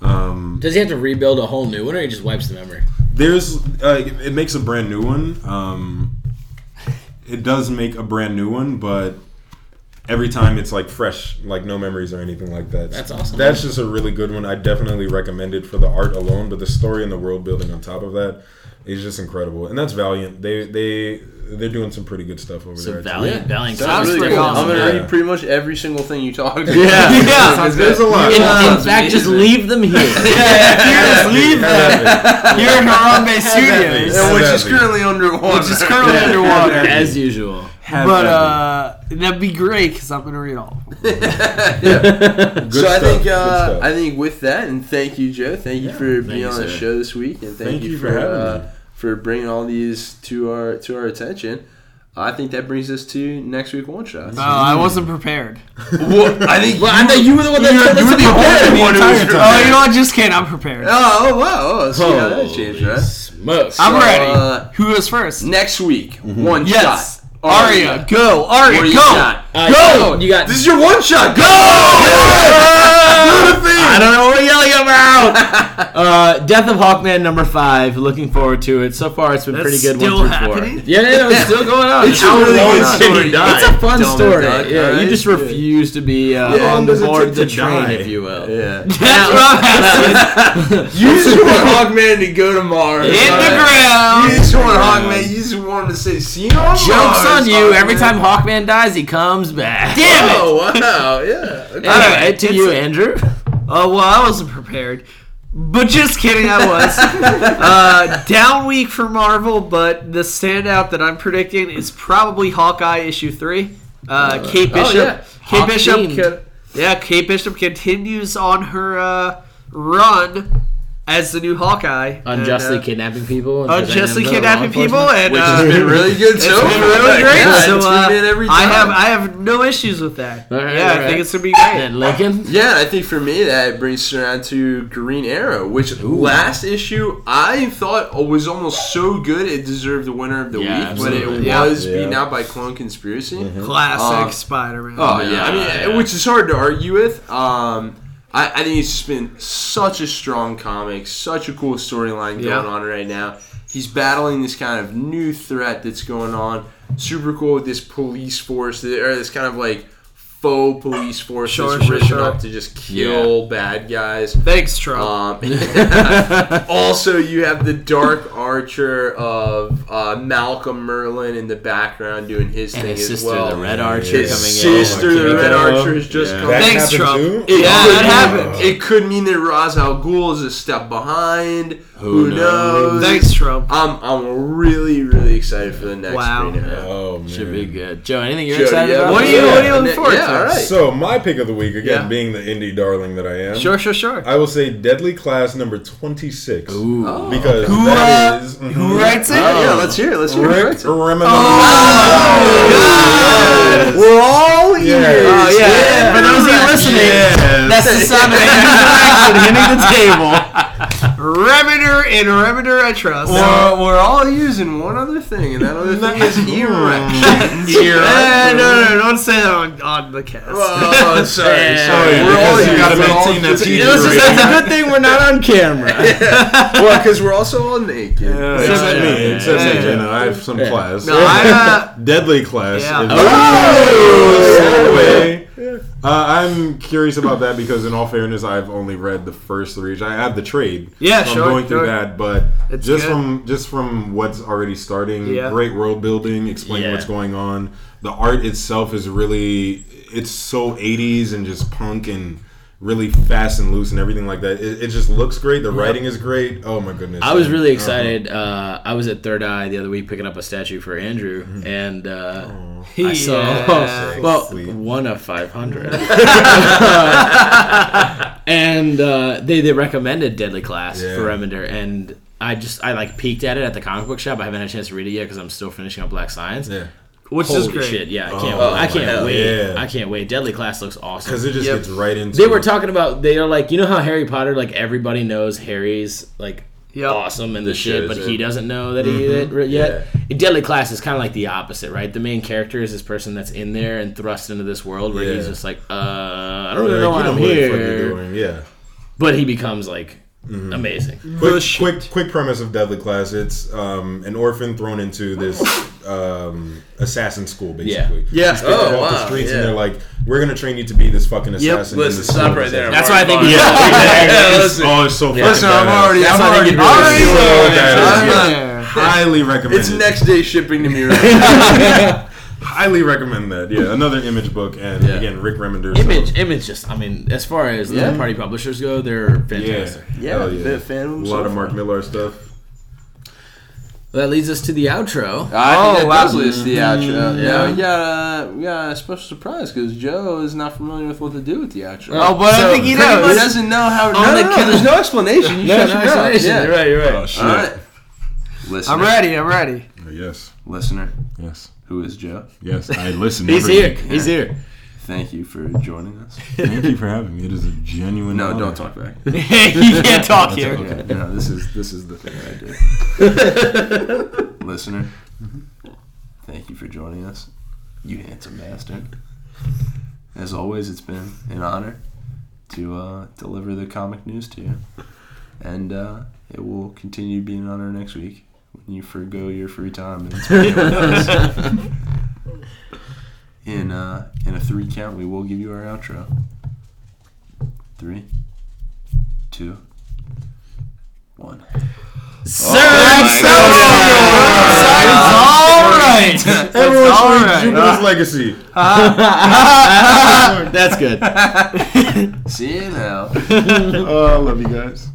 Um, Does he have to rebuild a whole new one, or he just wipes the memory? there's uh, it, it makes a brand new one. Um, it does make a brand new one, but every time it's like fresh, like no memories or anything like that. That's awesome. That's just a really good one. I definitely recommend it for the art alone, but the story and the world building on top of that is just incredible. And that's Valiant. They they they're doing some pretty good stuff over So there. too. Valiant, Valiant. Sounds Sounds really pretty cool. awesome. I'm gonna Yeah. read pretty much every single thing you talked about. Yeah. Yeah. Sounds There's good. a lot. In, Yeah. in fact, just leave them here. Yeah, just leave them Have here in Harambe Studios. Which is currently underwater. Which is currently underwater. as usual. But uh, that'd be great because I'm gonna read all. of them. Good so I stuff, think good uh, stuff. I think with that, and thank you, Joe. Thank you for being you, on the sir. show this week, and thank, Thank you, you for for having uh, me. for bringing all these to our to our attention. I think that brings us to next week one shot. Oh, I wasn't prepared. well, I think Well, I thought you were the one that you, told you were to the prepare only the one who entire was time. prepared. Oh, you know what? Just kidding. I'm prepared. Oh, oh, wow! Oh, see how that changed, right? Smokes. I'm So, ready. uh, Who goes first? Next week, one Yes. shot. Arya, go. Arya, go. Got? Uh, Go! You got. This is your one shot. Go! I don't know what we're yelling about. uh, Death of Hawkman number five. Looking forward to it. So far, it's been That's pretty good. still one through happening? four. Yeah, yeah, no, it's still going on. It's How a really long good is story. It's a fun Dumb story. duck, yeah, alright? you just refuse to be uh, Yeah, on does it board the train, die? if you will. Yeah. That's what I'm. You just want Hawkman to go to Mars. In the ground. You just want Hawkman. You just want him to say, "See you on Mars." Jokes on you. Every time Hawkman dies, he comes back. Damn it. Oh wow! Yeah. Okay. Anyway, to you, Andrew. Oh well, I wasn't prepared. But just kidding, I was. uh, down week for Marvel, but the standout that I'm predicting is probably Hawkeye issue three. Uh, Kate oh, Bishop. yeah. Kate Hawk Bishop. yeah, Kate Bishop continues on her uh, run as the new Hawkeye. Unjustly And, uh, kidnapping people. unjustly presenting them to kidnapping people, and Which uh, has been really good it's so been really great. Yeah, so uh, every I have. I have no issues with that. All right, yeah, all I think it's gonna be great. And Lincoln. Yeah, I think for me that brings us around to Green Arrow, which last issue I thought was almost so good it deserved the winner of the Yeah, week, but it. Yeah. was Yeah. beaten out by Clone Conspiracy. Classic Uh, Spider-Man. Oh yeah, I mean, Yeah. which is hard to argue with. Um, I, I think it's just been such a strong comic, such a cool storyline going Yeah. on right now. He's battling this kind of new threat that's going on. Super cool with this police force, or this kind of like faux police force Sure, that's sure, risen sure. up to just kill bad guys. Thanks, Trump. Um, also, you have the Dark Archer of uh, Malcolm Merlyn in the background doing his And thing his as sister, well. the Red Archer, His coming in. sister, the Red Kimiko. Archer, is just Yeah. come. That Thanks, Trump. too? It Yeah, could that mean- happened. It could mean that Ra's al Ghul is a step behind. Who, Who knows? knows? Thanks, Trump. I'm I'm really really excited for the next Wow. Green Arrow. Oh man. Should be good. Joe, anything you're Joe, excited yeah, about? What are you- yeah, what are you looking yeah, forward yeah, to? All right. So my pick of the week again, Yeah. being the indie darling that I am. Sure, sure, sure. I will say Deadly Class number twenty six. Ooh. Because Who, that uh, is- Who writes it? Oh, yeah, let's hear it. Let's hear it. Rick Let's hear it. Remender. God. We're all ears. Yeah. Oh yeah. For those of you listening, that's the sound of Andrew's hitting the table. Remender and Remender I trust. We're, we're all using one other thing, and that other thing is erection. Eh, no, no, no, don't say that on, on the cast. Oh, sorry, Yeah. sorry. We're all because you gotta we're all maintain that just- PG Listen, rating. that's a good thing we're not on camera. Well, because we're also all naked. Yeah. Except Yeah. me, except Yeah. me, Jenna. I have some class. no, I, uh, Deadly Class. Yeah. is- Oh! Anyway, uh, Uh, I'm curious about that because, in all fairness, I've only read the first three. I have the trade. Yeah, so sure, I'm going through sure. that, but It's just good. from just from what's already starting, Yeah. great world building, explaining Yeah. what's going on. The art itself is really, it's so 80s and just punk and really fast and loose and everything like that. It, it just looks great. The writing is great. Oh my goodness! I was really Uh-huh. excited. Uh, I was at Third Eye the other week picking up a statue for Andrew, and uh, I saw Yeah. well Sweet. one of five hundred, and uh, they they recommended Deadly Class Yeah. for Remender, and I just I like peeked at it at the comic book shop. I haven't had a chance to read it yet because I'm still finishing up Black Science. Yeah. Which Holy is great. shit! Yeah, I can't. Oh, I can't hell wait. yeah. I can't wait. Deadly Class looks awesome. Because it just Yep. gets right into. They were talking about they are like you know how Harry Potter like everybody knows Harry's like Yep. awesome and the, The shit, shit but is he doesn't know that he Mm-hmm. did it yet. In Deadly Class is kind of like the opposite, right? The main character is this person that's in there and thrust into this world where he's just like, uh, I don't really know you why I'm what the fuck here, doing. Yeah. but he becomes like Mm-hmm. amazing. Quick, quick, quick premise of Deadly Class. It's um, an orphan thrown into this um, assassin school, basically. Yeah. He's picked up Oh, off the streets, yeah. and they're like, "We're gonna train you to be this fucking assassin." in Listen, stop right there. That's why I think. Yeah, Yeah, listen. Oh, it's so. Funny. Listen, I'm already, That's I'm why I already, already really feeling good. it. I'm not- Highly recommend. It's next day shipping to me. Right Highly recommend that. Yeah, another image book, and Yeah. again, Rick Remender. so- Image, image. Just, I mean, as far as Yeah. the party publishers go, they're fantastic. Yeah, Hell bit of fan A lot so of Mark far. Millar stuff. Well, that leads us to the outro. I Oh, think that wow. does lead us to the outro. Yeah. Now we got, uh, we got a special surprise because Joe is not familiar with what to do with the outro. Oh, but I think he knows. much doesn't know how. No, On no, the no, killer- there's no explanation. You No, shut no your explanation. Yeah. You're right. You're right. Oh shit. All right, listener. I'm ready. I'm ready. Uh, Yes. Listener, Yes. who is Joe? Yes. I listen. He's every here. week. He's here. Thank you for joining us. Thank you for having me. It is a genuine. No, honor. don't talk back. you can't talk here. Okay, no, this is this is the thing I do. Listener, thank you for joining us, you handsome bastard. As always, it's been an honor to uh, deliver the comic news to you, and uh, it will continue to be an honor next week when you forego your free time and spend it with us. In uh, in a three count, we will give you our outro. Three, two, one. Sir, that's all right. Everyone all should right. Jupiter's legacy. That's good. See you now. oh, I love you guys.